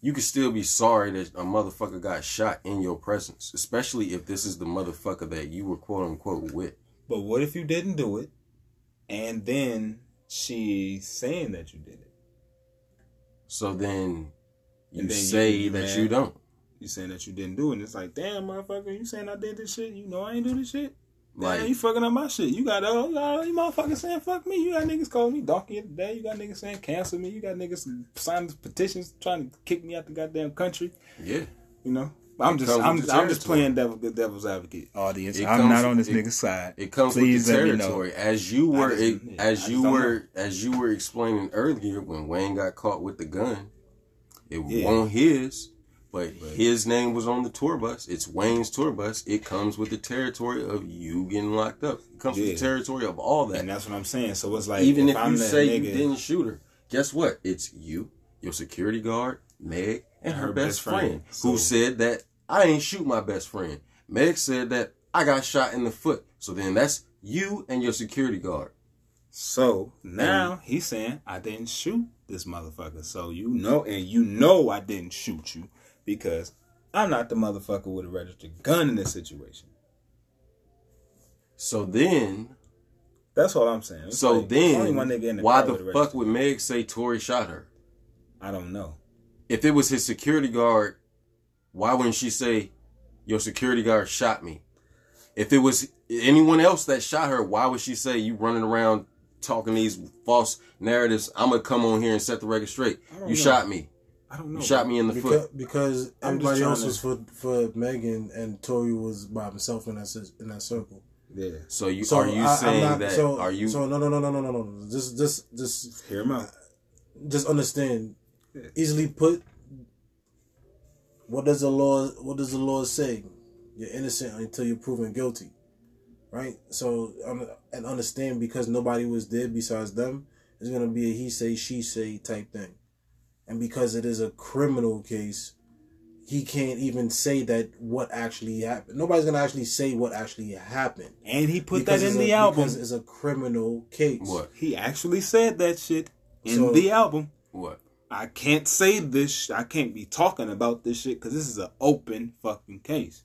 you could still be sorry that a motherfucker got shot in your presence especially if this is the motherfucker that you were quote unquote with But what if you didn't do it, and then she's saying that you did it? so then you then you- say you that mad. you don't You saying that you didn't do it, and it's like, damn, motherfucker, you saying I did this shit? You know I ain't do this shit. Like, like you fucking up my shit. You got uh, you motherfuckers saying fuck me. You got niggas calling me donkey of the day. You got niggas saying cancel me. You got niggas signing petitions trying to kick me out the goddamn country. yeah You know, I'm just I'm, the I'm just playing devil good devil's advocate. Audience, I'm not on this it- nigga's side. It comes Please with the let me know. territory. As you were just- it- yeah, as you were as you were explaining earlier when Wayne got caught with the gun, it Yeah. wasn't his, but his name was on the tour bus. It's Wayne's tour bus. It comes with the territory of you getting locked up. It comes with the territory of all that. And that's what I'm saying. So it's like Even if, I'm you say nigga, you didn't shoot her, guess what? It's you, your security guard, Meg, and her, best, friend, who So- said that I ain't shoot my best friend. Meg said that I got shot in the foot. So then that's you and your security guard. So now he's saying I didn't shoot this motherfucker. So you know, and you know I didn't shoot you because I'm not the motherfucker with a registered gun in this situation. So then, That's all I'm saying. It's so like, then, one nigga in the why the fuck would Meg say Tory shot her? I don't know. If it was his security guard, why wouldn't she say, "Your security guard shot me"? If it was anyone else that shot her, why would she say, "You running around talking these false narratives"? I'm gonna come on here and set the record straight. You know. shot me. I don't know. You shot me in the Because, foot. because I'm everybody else to- was for for Megan and Tory was by himself in that in that circle. Yeah. So you So are you I- saying not- that? So, are you? So no no no no no no no. Just just just Hear him out. just understand. Yeah. Easily put. What does the law? What does the law say? You're innocent until you're proven guilty, right? So um, and understand because nobody was there besides them. It's gonna be a he say she say type thing, and because it is a criminal case, he can't even say that what actually happened. Nobody's gonna actually say what actually happened. And he put that in the a, album. because it's a criminal case. What? He actually said that shit in So- the album. What? I can't say this. Sh- I can't be talking about this shit because this is an open fucking case.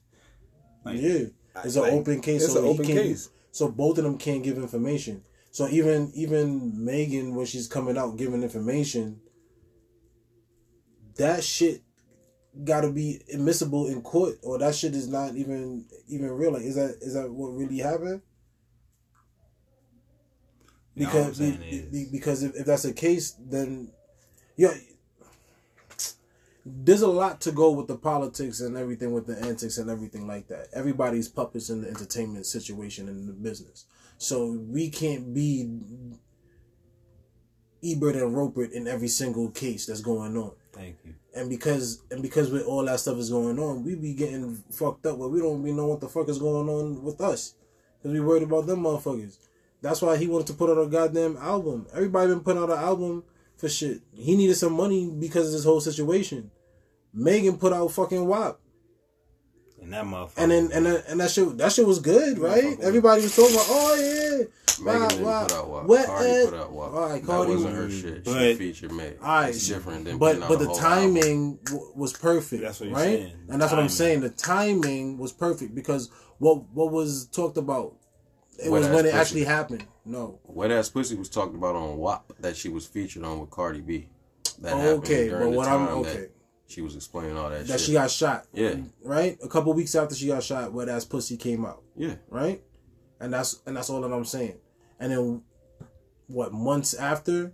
Like, Yeah, it's an like, open case. It's so an open case. So both of them can't give information. So even even Megan, when she's coming out giving information, that shit got to be admissible in court, or that shit is not even even real. Like, is that is that what really happened? You know what I'm Because saying be- be- because if, if that's the case, then yeah, there's a lot to go with the politics and everything with the antics and everything like that. Everybody's puppets in the entertainment situation and the business. So we can't be Ebert and Roeper in every single case that's going on. Thank you. And because and because with all that stuff is going on, we be getting fucked up where we don't even know what the fuck is going on with us. Cause we worried about them motherfuckers. That's why he wanted to put out a goddamn album. Everybody been putting out an album for shit. He needed some money because of this whole situation. Megan put out fucking WAP. And that motherfucker. And then and that, and that shit that shit was good, right? Everybody was talking about, oh yeah. Megan WAP, didn't WAP. put out WAP. Wet Cardi Ed. put out WAP. All right, that Cardi- wasn't her shit. But- she featured Meg. All right, it's different than but but the whole album. timing w- was perfect. That's what you're right? saying, the And that's what I'm saying. The timing was perfect because what what was talked about, it Wet was ass when it pussy. actually happened. No, Wet ass pussy was talked about on WAP that she was featured on with Cardi B. That Okay, happened during but the what I'm- time okay. that she was explaining all that, shit that shit. she got shot. yeah, Right, a couple weeks after she got shot, where that pussy came out. yeah. Right, and that's and that's all that I'm saying. And then what months after?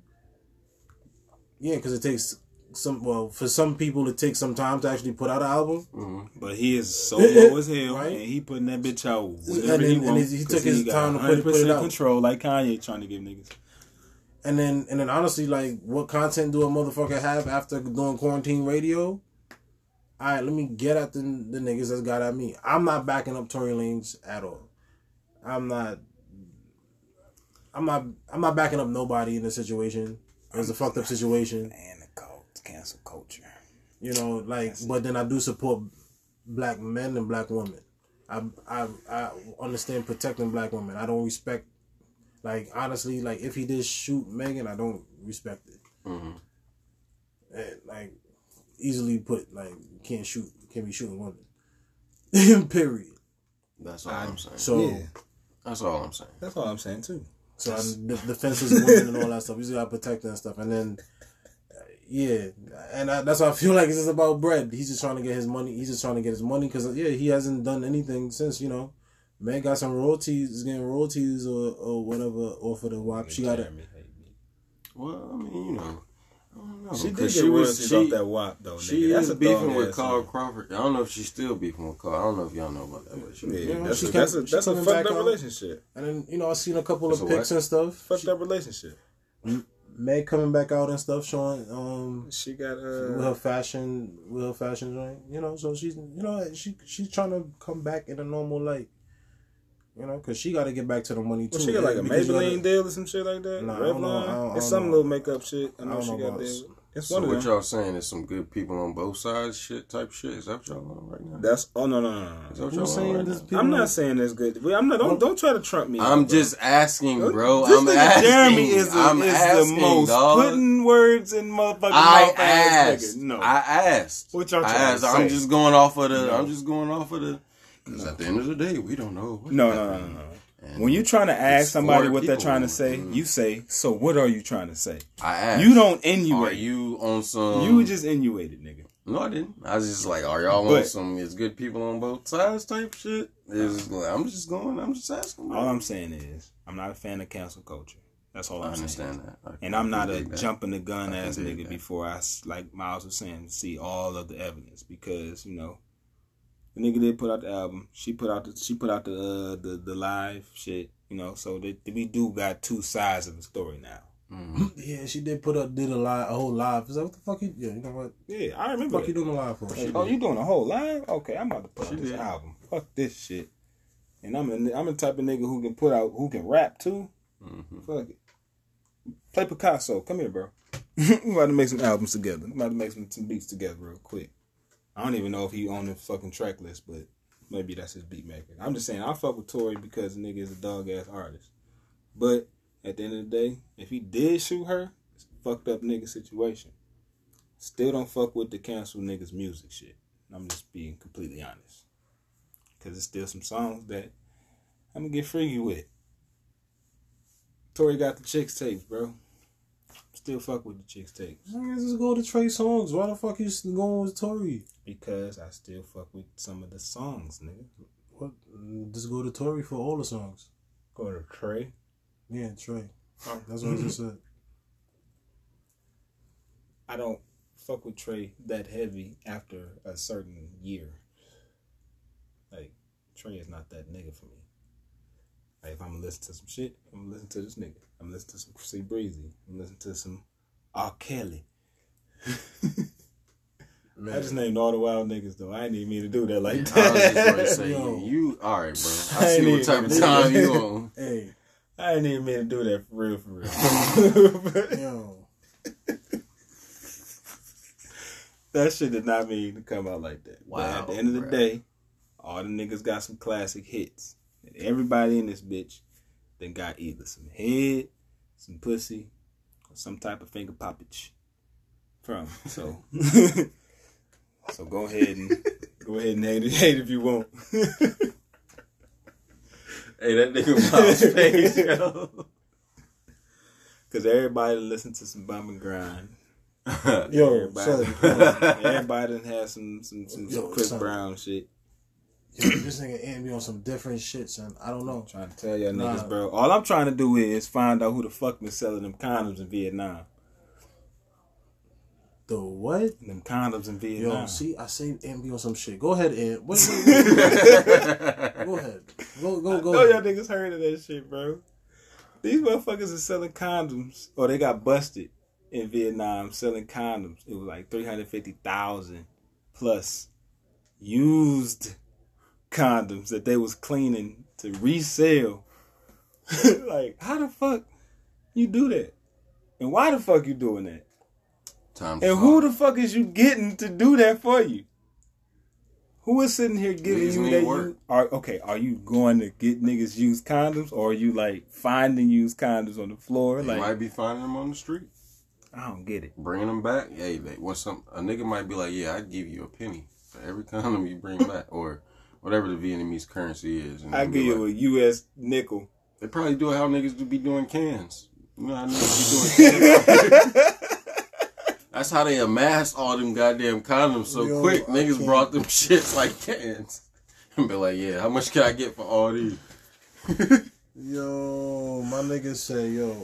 Yeah, because it takes some well for some people it takes some time to actually put out an album. Mm-hmm. But he is so low as hell, Right. and he putting that bitch out And whenever then- he and wants. he took his got time to put it- put it out. control, like Kanye trying to give niggas. And then and then honestly, like what content do a motherfucker have after doing quarantine radio? All right, let me get at the the niggas that's got at me. I'm not backing up Tory Lanez at all. I'm not. I'm not. I'm not backing up nobody in this situation. It's a fucked up situation. And the cult, cancel culture. You know, like, but then I do support black men and black women. I I I understand protecting black women. I don't respect, like, honestly, like if he did shoot Megan, I don't respect it. Mm-hmm. And like, easily put like can't shoot, can't be shooting women. Period. That's all I'm saying. So yeah, That's all I'm saying. that's all I'm saying too. so I, the defenseless women and all that stuff. You just gotta protect her and stuff. And then, uh, yeah, and I, that's why I feel like it's just about bread. He's just trying to get his money. He's just trying to get his money because yeah, he hasn't done anything since you know. Man got some royalties, is getting royalties or, or whatever off of the WAP. She got it. Jeremy hate me. Well, I mean, you know, I don't know. She did 'Cause get she was she, off that WAP though. she nigga. That's is a beefing with Carl song. Crawford. I don't know if she's still beefing with Carl. I don't know if y'all know about that. But she, Yeah, You know, that's, she a, kept- that's a that's a fucked up out. relationship. And then you know I seen a couple That's of a pics what? and stuff. Fucked She, up relationship. Meg coming back out and stuff, showing um She got with uh. her fashion with her fashion joint. You know, so she's you know she she's trying to come back in a normal light. You know, because she got to get back to the money too. Well, she got like a because you Maybelline deal or some shit like that. Nah, I Revlon. don't know. I don't- I it's don't some know. little makeup shit. I know I don't she know got about there. this. It's So one of what them. y'all saying is some good people on both sides, shit type shit. Is that what y'all on right now? That's oh no no no Is that what y'all saying right this now? people- I'm not saying that's good. I'm not. Don't don't try to trump me. I'm out, bro. just asking, bro. This I'm asking. Jeremy is, the, I'm is asking, the most dog. putting words in motherfucking I mouth ass asked. nigga. No, I asked. What y'all I trying asked. to I'm just going off of the. No. I'm just going off of the. Because at the end of the day, we don't know. no, no, no, no, no. And When you're trying to ask somebody what they're trying to say, Mhm. you say, "So what are you trying to say?" I asked. You don't Are you on some? You just innuated, nigga. No, I didn't. I was just like, are y'all on some? Is good people on both sides type shit? Is like, I'm just going. I'm just asking. All I'm saying is, I'm not a fan of cancel culture. That's all I I'm saying. that. I And I'm not a that. jumping the gun ass nigga that. before I like Miles was saying, see all of the evidence because you know, the nigga did put out the album. She put out the she put out the uh, the the live shit. You know, so that we do got two sides of the story now. Mhm. Yeah, she did put up did a live a whole live. Is that what the fuck you? Yeah, you know what? Yeah, I What the remember. fuck you doing a live for? Like, oh, you doing a whole live? Okay, I'm about to put She out this did. album. Fuck this shit. And I'm a, I'm the type of nigga who can put out who can rap too. Mhm. Fuck it. Play Picasso. Come here, bro. we about to make some albums together. We about to make some, some beats together real quick. I don't even know if he on the fucking track list, but maybe that's his beat maker. I'm just saying I fuck with Tory because the nigga is a dog ass artist. But at the end of the day, if he did shoot her, it's fucked up nigga situation. Still don't fuck with the cancel niggas music shit. I'm just being completely honest. Cause it's still some songs that I'm gonna get freaky with. Tory got the chicks tapes, bro. Still fuck with the chicks tapes Niggas just go to Trey Songz. Why the fuck you going with Tory? because I still fuck with some of the songs, nigga. What? Just go to Tory for all the songs. Go to Trey. Yeah, Trey. Oh. That's what I just said. I don't fuck with Trey that heavy after a certain year. Like Trey is not that nigga for me. Like if I'm gonna listen to some shit, I'm gonna listen to this nigga. I'm gonna listen to some C Breezy. I'm gonna listen to some R. Kelly. Man. I just named all the wild niggas though. I didn't even mean to do that like I was just say, Yo. you, all right, bro. I I see what type of time you on. Hey, I didn't even mean to do that for real, for real. That shit did not mean to come out like that. but Wow, at the end of the bruh. day, all the niggas got some classic hits. And everybody in this bitch then got either some head, some pussy, or some type of finger poppage from. So So go ahead and go ahead and hate it, hate if you want. Hey, that nigga Miles face, yo. Cause everybody listen to some Bump and Grind. Yo, Everybody, son. everybody done had some some some, some Yo, Chris son. Brown shit. Yo, this nigga and me on some different shit, son. I don't know. trying to tell y'all Nah. niggas, bro. All I'm trying to do is find out who the fuck been selling them condoms in Vietnam. The what? Them condoms in Yo, Vietnam. see, I say and be on some shit. Go ahead, and wait, wait. go ahead. Go, go, I go. know y'all niggas heard of that shit, bro. These motherfuckers are selling condoms, or they got busted in Vietnam selling condoms. It was like three hundred fifty thousand plus used condoms that they was cleaning to resell. like, how the fuck you do that? And why the fuck you doing that? Time And who the fuck is you getting to do that for you? Who is sitting here giving you that? work. You, are okay? Are you going to get niggas used condoms, or are you like finding used condoms on the floor? They Like might be finding them on the street, I don't get it. bringing them back. Hey, they want some. A nigga might be like, "Yeah, I'd give you a penny for every condom you bring back, or whatever the Vietnamese currency is." And I give you like- a U.S. nickel. They probably do how niggas do be doing cans. You know how niggas be doing cans. That's how they amassed all them goddamn condoms so Yo, quick. I Niggas can't. brought them shits like cans. And be like, yeah, how much can I get for all these? Yo, my niggas say, yo,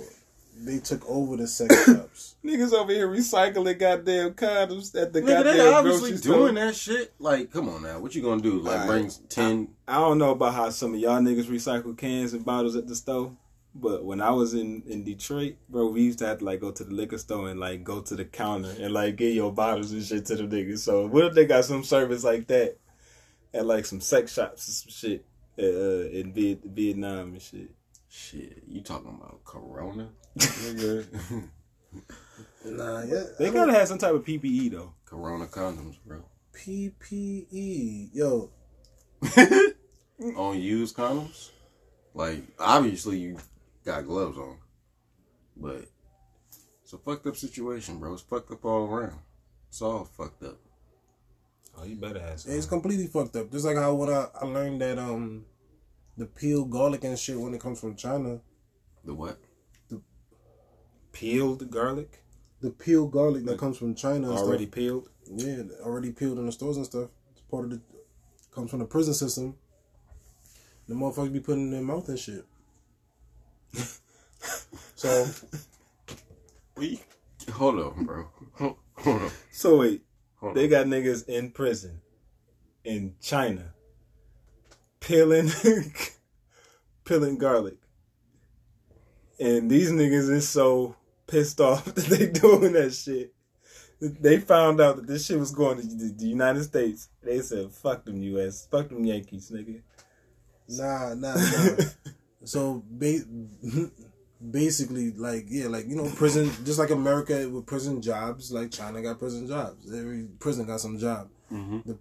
they took over the sex shops. Niggas over here recycling goddamn condoms at the Nigga, goddamn they obviously grocery store. doing that shit. Like, come on now. What you gonna do? Like, Alright. bring 10. I don't know about how some of y'all niggas recycle cans and bottles at the store, but when I was in in Detroit, bro, we used to have to like go to the liquor store and like go to the counter and like get your bottles and shit to the niggas. So what if they got some service like that at like some sex shops and some shit uh, in Viet- Vietnam and shit? Shit, you talking about Corona? Nigga. Nah, yeah. They gotta have some type of PPE though. Corona condoms, bro. PPE. Yo, on used condoms. Like, obviously you got gloves on, but it's a fucked up situation, bro. It's fucked up all around. It's all fucked up. Oh, you better ask. it's completely fucked up. Just like how when I, I learned that um the peeled garlic and shit when it comes from China, The what? Peeled garlic the peeled garlic that comes from China already stuff, peeled. yeah, already peeled in the stores and stuff. It's part of the comes from the prison system. The motherfuckers be putting in their mouth and shit. so We hold on, bro. Hold on. So wait, Hold They on. got niggas in prison in China peeling peeling garlic. And these niggas is so pissed off that they doing that shit. They found out that this shit was going to the the United States. They said, fuck them US, fuck them Yankees, nigga. Nah, nah, nah. so ba- basically, like yeah, like you know, prison just like America with prison jobs, like China got prison jobs. Every prison got some job. The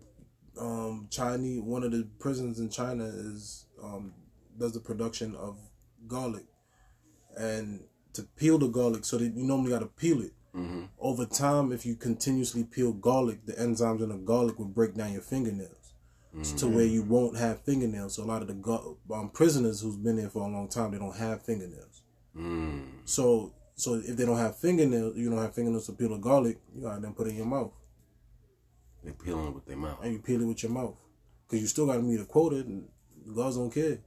um Chinese one of the prisons in China is um does the production of garlic, and to peel the garlic, so that you normally got to peel it. Mm-hmm. Over time, if you continuously peel garlic, the enzymes in the garlic will break down your fingernails to where you won't have fingernails. So a lot of the gu- um, prisoners who's been there for a long time, they don't have fingernails. Mm. So so if they don't have fingernails, you don't have fingernails to peel the garlic. You gotta then put it in your mouth They peeling it with their mouth. and you peel it with your mouth because you still gotta meet a quota. And the guards don't care.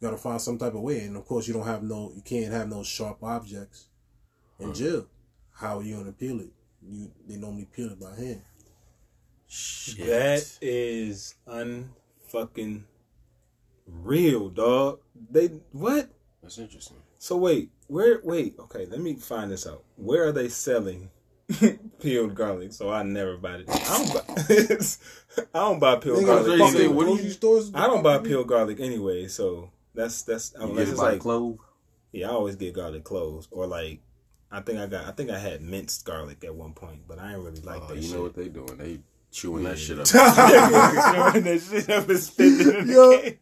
You gotta find some type of way, and of course you don't have no, you can't have no sharp objects in jail. How are you gonna peel it? You they normally peel it by hand. Shit. That is unfucking real, dog. They what? That's interesting. So wait, where? Wait, okay. Let me find this out. Where are they selling peeled garlic? So I never buy it. I don't buy. I don't buy peeled garlic. fucking anyway. what do you- stores. I don't buy peeled garlic anyway. So that's that's You unless get it it's like clove. yeah. I always get garlic clothes or like I think I got I think I had minced garlic at one point, but I ain't really like Oh, that. you shit. know what they doing? They chewing that shit up. Throwing that shit up and spitting it Yo.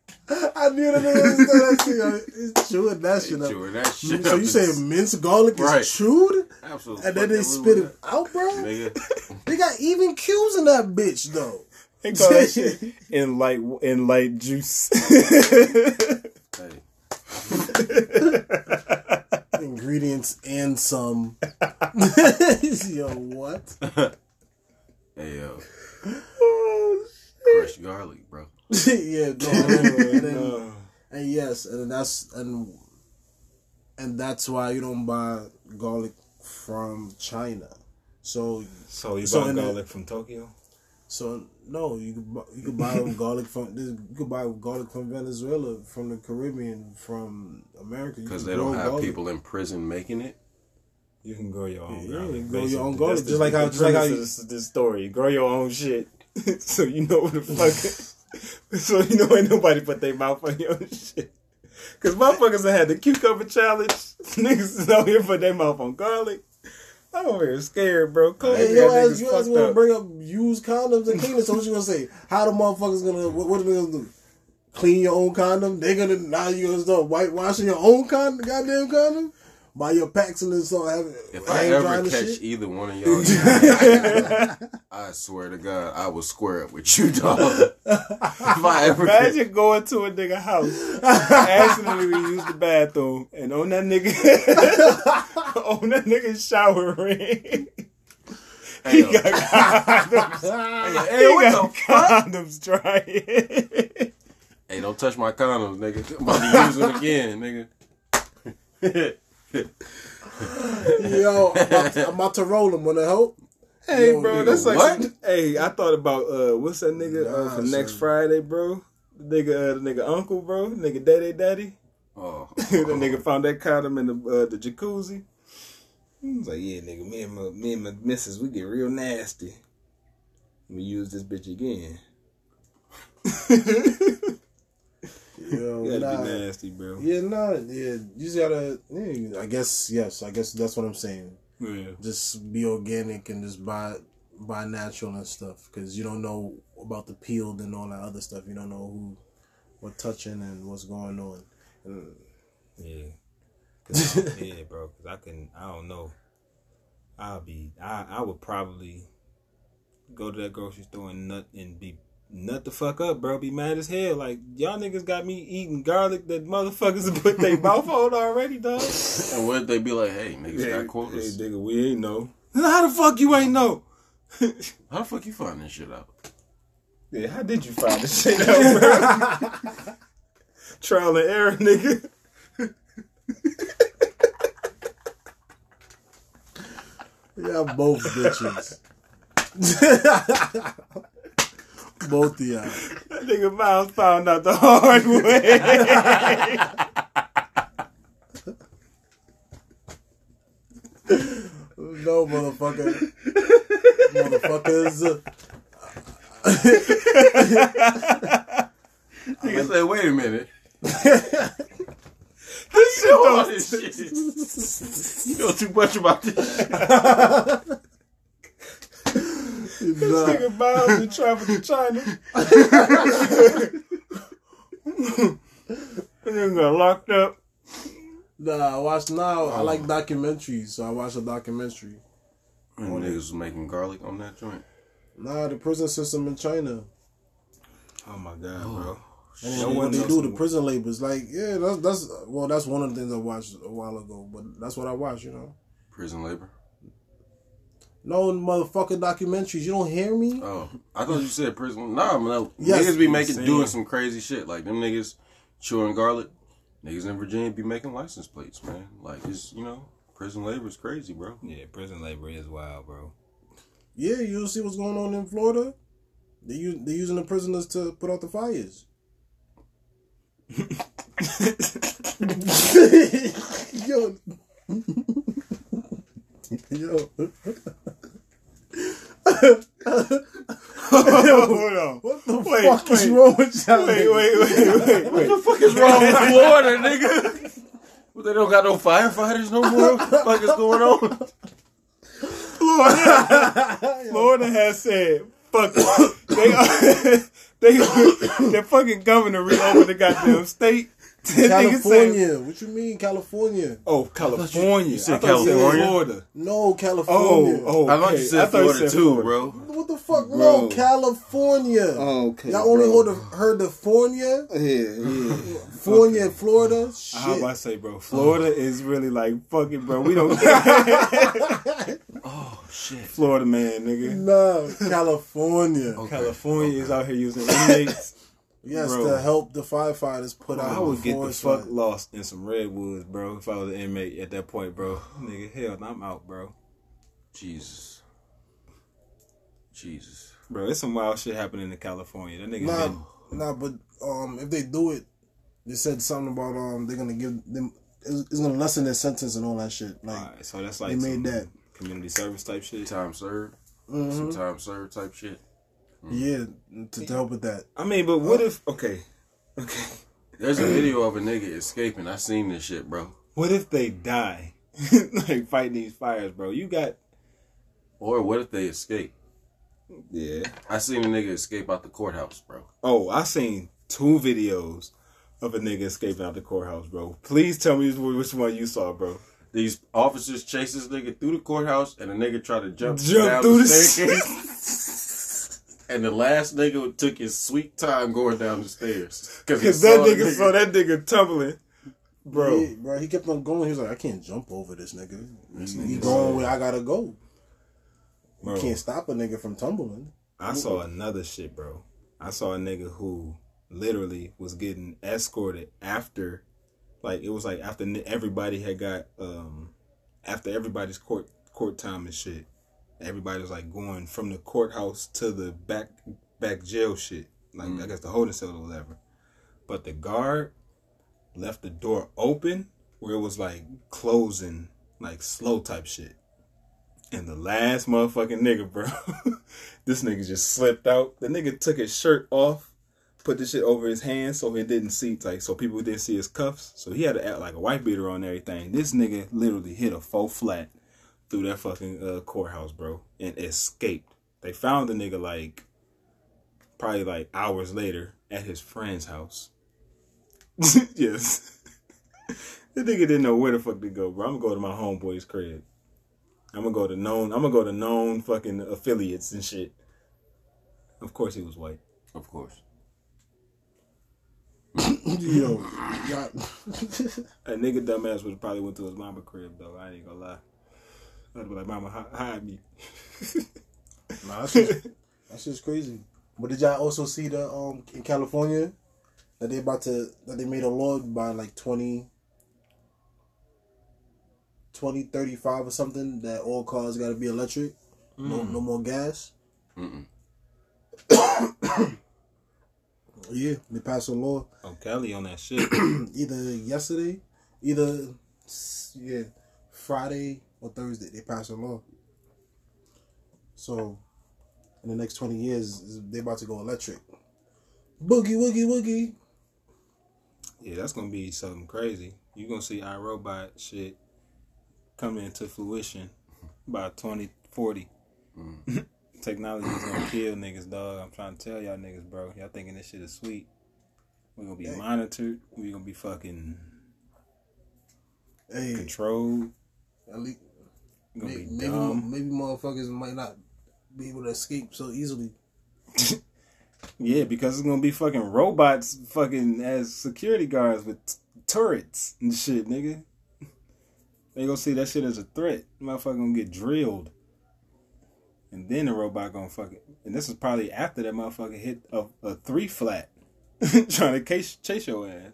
I knew the nigga was that shit. It's chewing that shit up. chewing that shit So up. you say minced garlic Right. is chewed, Absolutely. and then they spit it out, bro? Nigga. They got even cues in that bitch though. They call that shit in light in light juice. Hey. Ingredients and some. Yo, what? Hey yo. oh, Crushed garlic, bro. yeah, no, and, then, no. and yes, and that's and and that's why you don't buy garlic from China. So So you So bought in the- garlic from Tokyo? So no, you could bu- you could buy garlic from this- you could buy garlic from Venezuela, from the Caribbean, from America. You Because can they don't grow have garlic. people in prison making it. You can grow your own Yeah, garlic. you can grow your own garlic, That's just the- like how- the just like how you- this, this story. You grow your own shit, so you know what the fuck. so you know ain't nobody put their mouth on your shit. Cause motherfuckers that had the cucumber challenge, niggas is out here put their mouth on garlic. I'm over here scared, bro. Kobe Hey, yo, ass, you ass gonna up. bring up used condoms and clean it. So what you gonna say? How the motherfuckers gonna? What, what are they gonna do? Clean your own condom? They gonna now you gonna start whitewashing your own condom, goddamn condom? Buy your packs and then start having. If I hang ever catch shit? either one of y'all, I swear to God, I will square up with you, dog. if I ever catch, Imagine going to a nigga house, asking him to use the bathroom, and on that nigga, on that nigga shower ring, hey, he got condoms. hey, he what got the fuck? condoms drying. Hey, don't touch my condoms, nigga. I'm about to use them again, nigga. Yo, I'm about, to, I'm about to roll them. Wanna help? hey, Yo, bro, nigga, that's like what? hey, I thought about uh, what's that nigga uh, for next son. Friday, bro? The nigga, uh, the nigga uncle, bro, nigga daddy, daddy. Oh, the nigga found that condom in the uh, the jacuzzi. He was like, "Yeah, nigga, me and my me and my missus, we get real nasty. We use this bitch again. Yo, You gotta nah. be nasty, bro. Yeah, no, yeah. You just gotta. Yeah, I guess yes. I guess that's what I'm saying. Yeah. Just be organic and just buy buy natural and stuff because you don't know about the peeled and all that other stuff. You don't know who, what touching and what's going on. And Yeah. yeah, bro. Cause I can. I don't know. I'll be. I I would probably go to that grocery store and nut and be nut the fuck up, bro. Be mad as hell. Like y'all niggas got me eating garlic that motherfuckers have put their mouth on already, dog. and what they be like? Hey, niggas Yeah, got quotas. Hey, nigga, we ain't know. How the fuck you ain't know? How the fuck you find this shit out? yeah, how did you find this shit out, bro? Trial and error, nigga. yeah, both bitches. Both of y'all. That nigga Miles found out the hard way. No, motherfucker. Motherfuckers. Nigga say, wait a minute. this shit All don't. this shit. You know too much about this shit. This Nah. nigga Miles been traveling to China. and then got locked up. Nah, I watch now. I oh. like documentaries, so I watch a documentary. And niggas was making garlic on that joint. Nah, the prison system in China. Oh my god, oh. bro. And No what they do, the would- prison labors. Like, yeah, that's that's well, that's one of the things I watched a while ago. But that's what I watch, you know. Prison labor. No motherfucking documentaries. You don't hear me? Oh, I thought you said prison. Nah, no. Yes, niggas be making insane. doing some crazy shit. Like them niggas chewing garlic. Niggas in Virginia be making license plates, man. Like it's you know, prison labor is crazy, bro. Yeah, prison labor is wild, bro. Yeah, you'll see what's going on in Florida. They use they using the prisoners to put out the fires. Yo. Yo. Hold on. What the Wait, fuck is wrong with y'all? Wait, niggas? wait, wait, wait, wait. What the fuck is wrong with Florida, nigga? Well, they don't got no firefighters no more. What the fuck is going on? Florida, Florida has said, "Fuck. They, are. they, their fucking governor reopened the goddamn state. That nigga said- California. What you mean, California? oh, California. you said I thought you California? Florida. No, California. Oh, oh. I thought you said I thought you Florida said too, Florida. bro. What the fuck? Bro. No, California. Oh, okay. Y'all only bro. heard the, heard the Fornia? Yeah, yeah. Fornia, Florida? Shit. How about I say, bro? Oh. Florida is really like fucking, bro. We don't. Oh shit. Florida man, nigga. No, California. Okay. California is out here using inmates. Yes, Bro. to help the firefighters put out. I would get the fuck fire. lost in some redwoods, bro. If I was an inmate at that point, bro. Nigga, hell, I'm out, bro. Jesus. Jesus. Bro, It's some wild shit happening in California. That nigga Nah, been nah, but um, if they do it, they said something about um, they're gonna give them. It's, it's gonna lessen their sentence and all that shit. Like, Alright, so that's like they made some that. community service type shit. Time served. mhm. Some time served type shit. Mm. yeah, to, to help with that. I mean, but what if okay, okay, There's a video of a nigga escaping. I seen this shit, bro. what if they die like fighting these fires, bro? You got Or what if they escape? yeah. I seen a nigga escape out the courthouse, bro. Oh, I seen two videos of a nigga escaping out the courthouse, bro. Please tell me which one you saw, bro. These officers chase this nigga through the courthouse, and the nigga try to jump, Jump down through the the staircase. and the last nigga took his sweet time going down the stairs Cause that saw the nigga saw that nigga tumbling, bro. Yeah, bro, he kept on going. He was like, I can't jump over this nigga. This He going where I gotta go. Bro. You can't stop a nigga from tumbling. I saw another shit, bro. I saw a nigga who literally was getting escorted after, like it was like after everybody had got um after everybody's court court time and shit. Everybody was like going from the courthouse to the back back jail shit, like I mm. guess the holding cell or whatever. But the guard left the door open where it was like closing, like slow type shit. And the last motherfucking nigga, bro, this nigga just slipped out. The nigga took his shirt off, put the shit over his hands so he didn't see, like, so people didn't see his cuffs. So he had to act like a white beater on everything. This nigga literally hit a faux flat through that fucking uh, courthouse, bro, and escaped. They found the nigga like probably like hours later at his friend's house. yes. the nigga didn't know where the fuck to go, bro. I'm gonna go to my homeboy's crib. I'm gonna go to known. I'm gonna go to known fucking affiliates and shit. Of course, he was white. Of course. Yo, y'all, A nigga dumbass would probably went to his mama crib though. I ain't gonna lie. I'd be like, "Mama, hi- hide me." nah, that's just, that's just crazy. But did y'all also see the um in California that they about to that they made a law by like 20, 2035 or something that all cars got to be electric, no no more gas. Mm-mm. Yeah, they passed a law Oh, Kelly on that shit. either yesterday, either yeah, Friday or Thursday. They pass a law. So, in the next twenty years, they're about to go electric. Boogie woogie woogie. yeah, that's gonna be something crazy. You're gonna see iRobot shit coming into fruition by 2040. Mm. Technology is gonna kill niggas, dog. I'm trying to tell y'all niggas, bro. Y'all thinking this shit is sweet. We're gonna be monitored. We're gonna be fucking Hey, controlled. at least We're gonna maybe, be maybe, maybe motherfuckers might not be able to escape so easily. Yeah, because it's gonna be fucking robots, fucking as security guards with t- turrets and shit, nigga. They gonna see that shit as a threat. Motherfucker gonna get drilled, and then the robot gonna fucking. And this is probably after that motherfucker hit a, a three flat, trying to chase, chase your ass.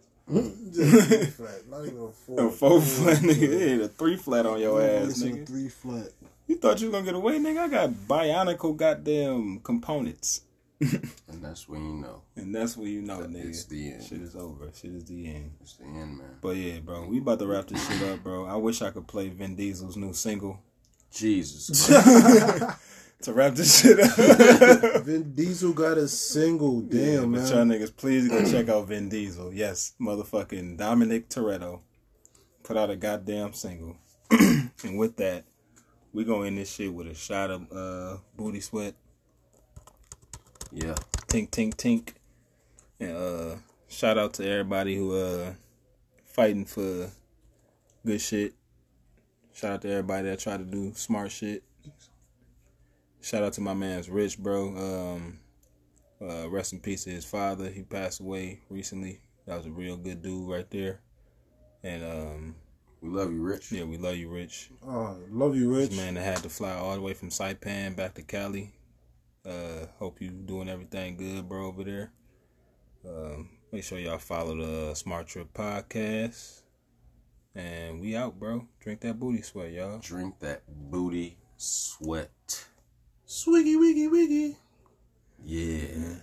Just flat, not even a four. A four flat nigga, it hit a three flat on your ass, nigga. three flat. You thought you was gonna get away, nigga? I got bionicle goddamn components, And that's when you know and that's when you know, that nigga. it's the end. Shit is over. Shit is the end. It's the end, man. But yeah, bro, we about to wrap this shit up, bro. I wish I could play Vin Diesel's new single Jesus. to wrap this shit up. Vin Diesel got a single. yeah, Damn, but y'all niggas, please go check out Vin Diesel. Yes, motherfucking Dominic Toretto put out a goddamn single. and with that, we gonna end this shit with a shot of uh, booty sweat, yeah. tink tink tink, and uh, shout out to everybody who uh fighting for good shit. Shout out to everybody that try to do smart shit. Shout out to my man's Rich, bro. Um, uh, rest in peace to his father. He passed away recently. That was a real good dude right there. And um, We love you, Rich. yeah, we love you, Rich. Oh, love you, Rich. This man that had to fly all the way from Saipan back to Cali. Uh, hope you doing everything good, bro, over there. Um, make sure y'all follow the Smart Trip podcast. And we out, bro. Drink that booty sweat, y'all. Drink that booty sweat. Swiggy wiggy wiggy. Yeah.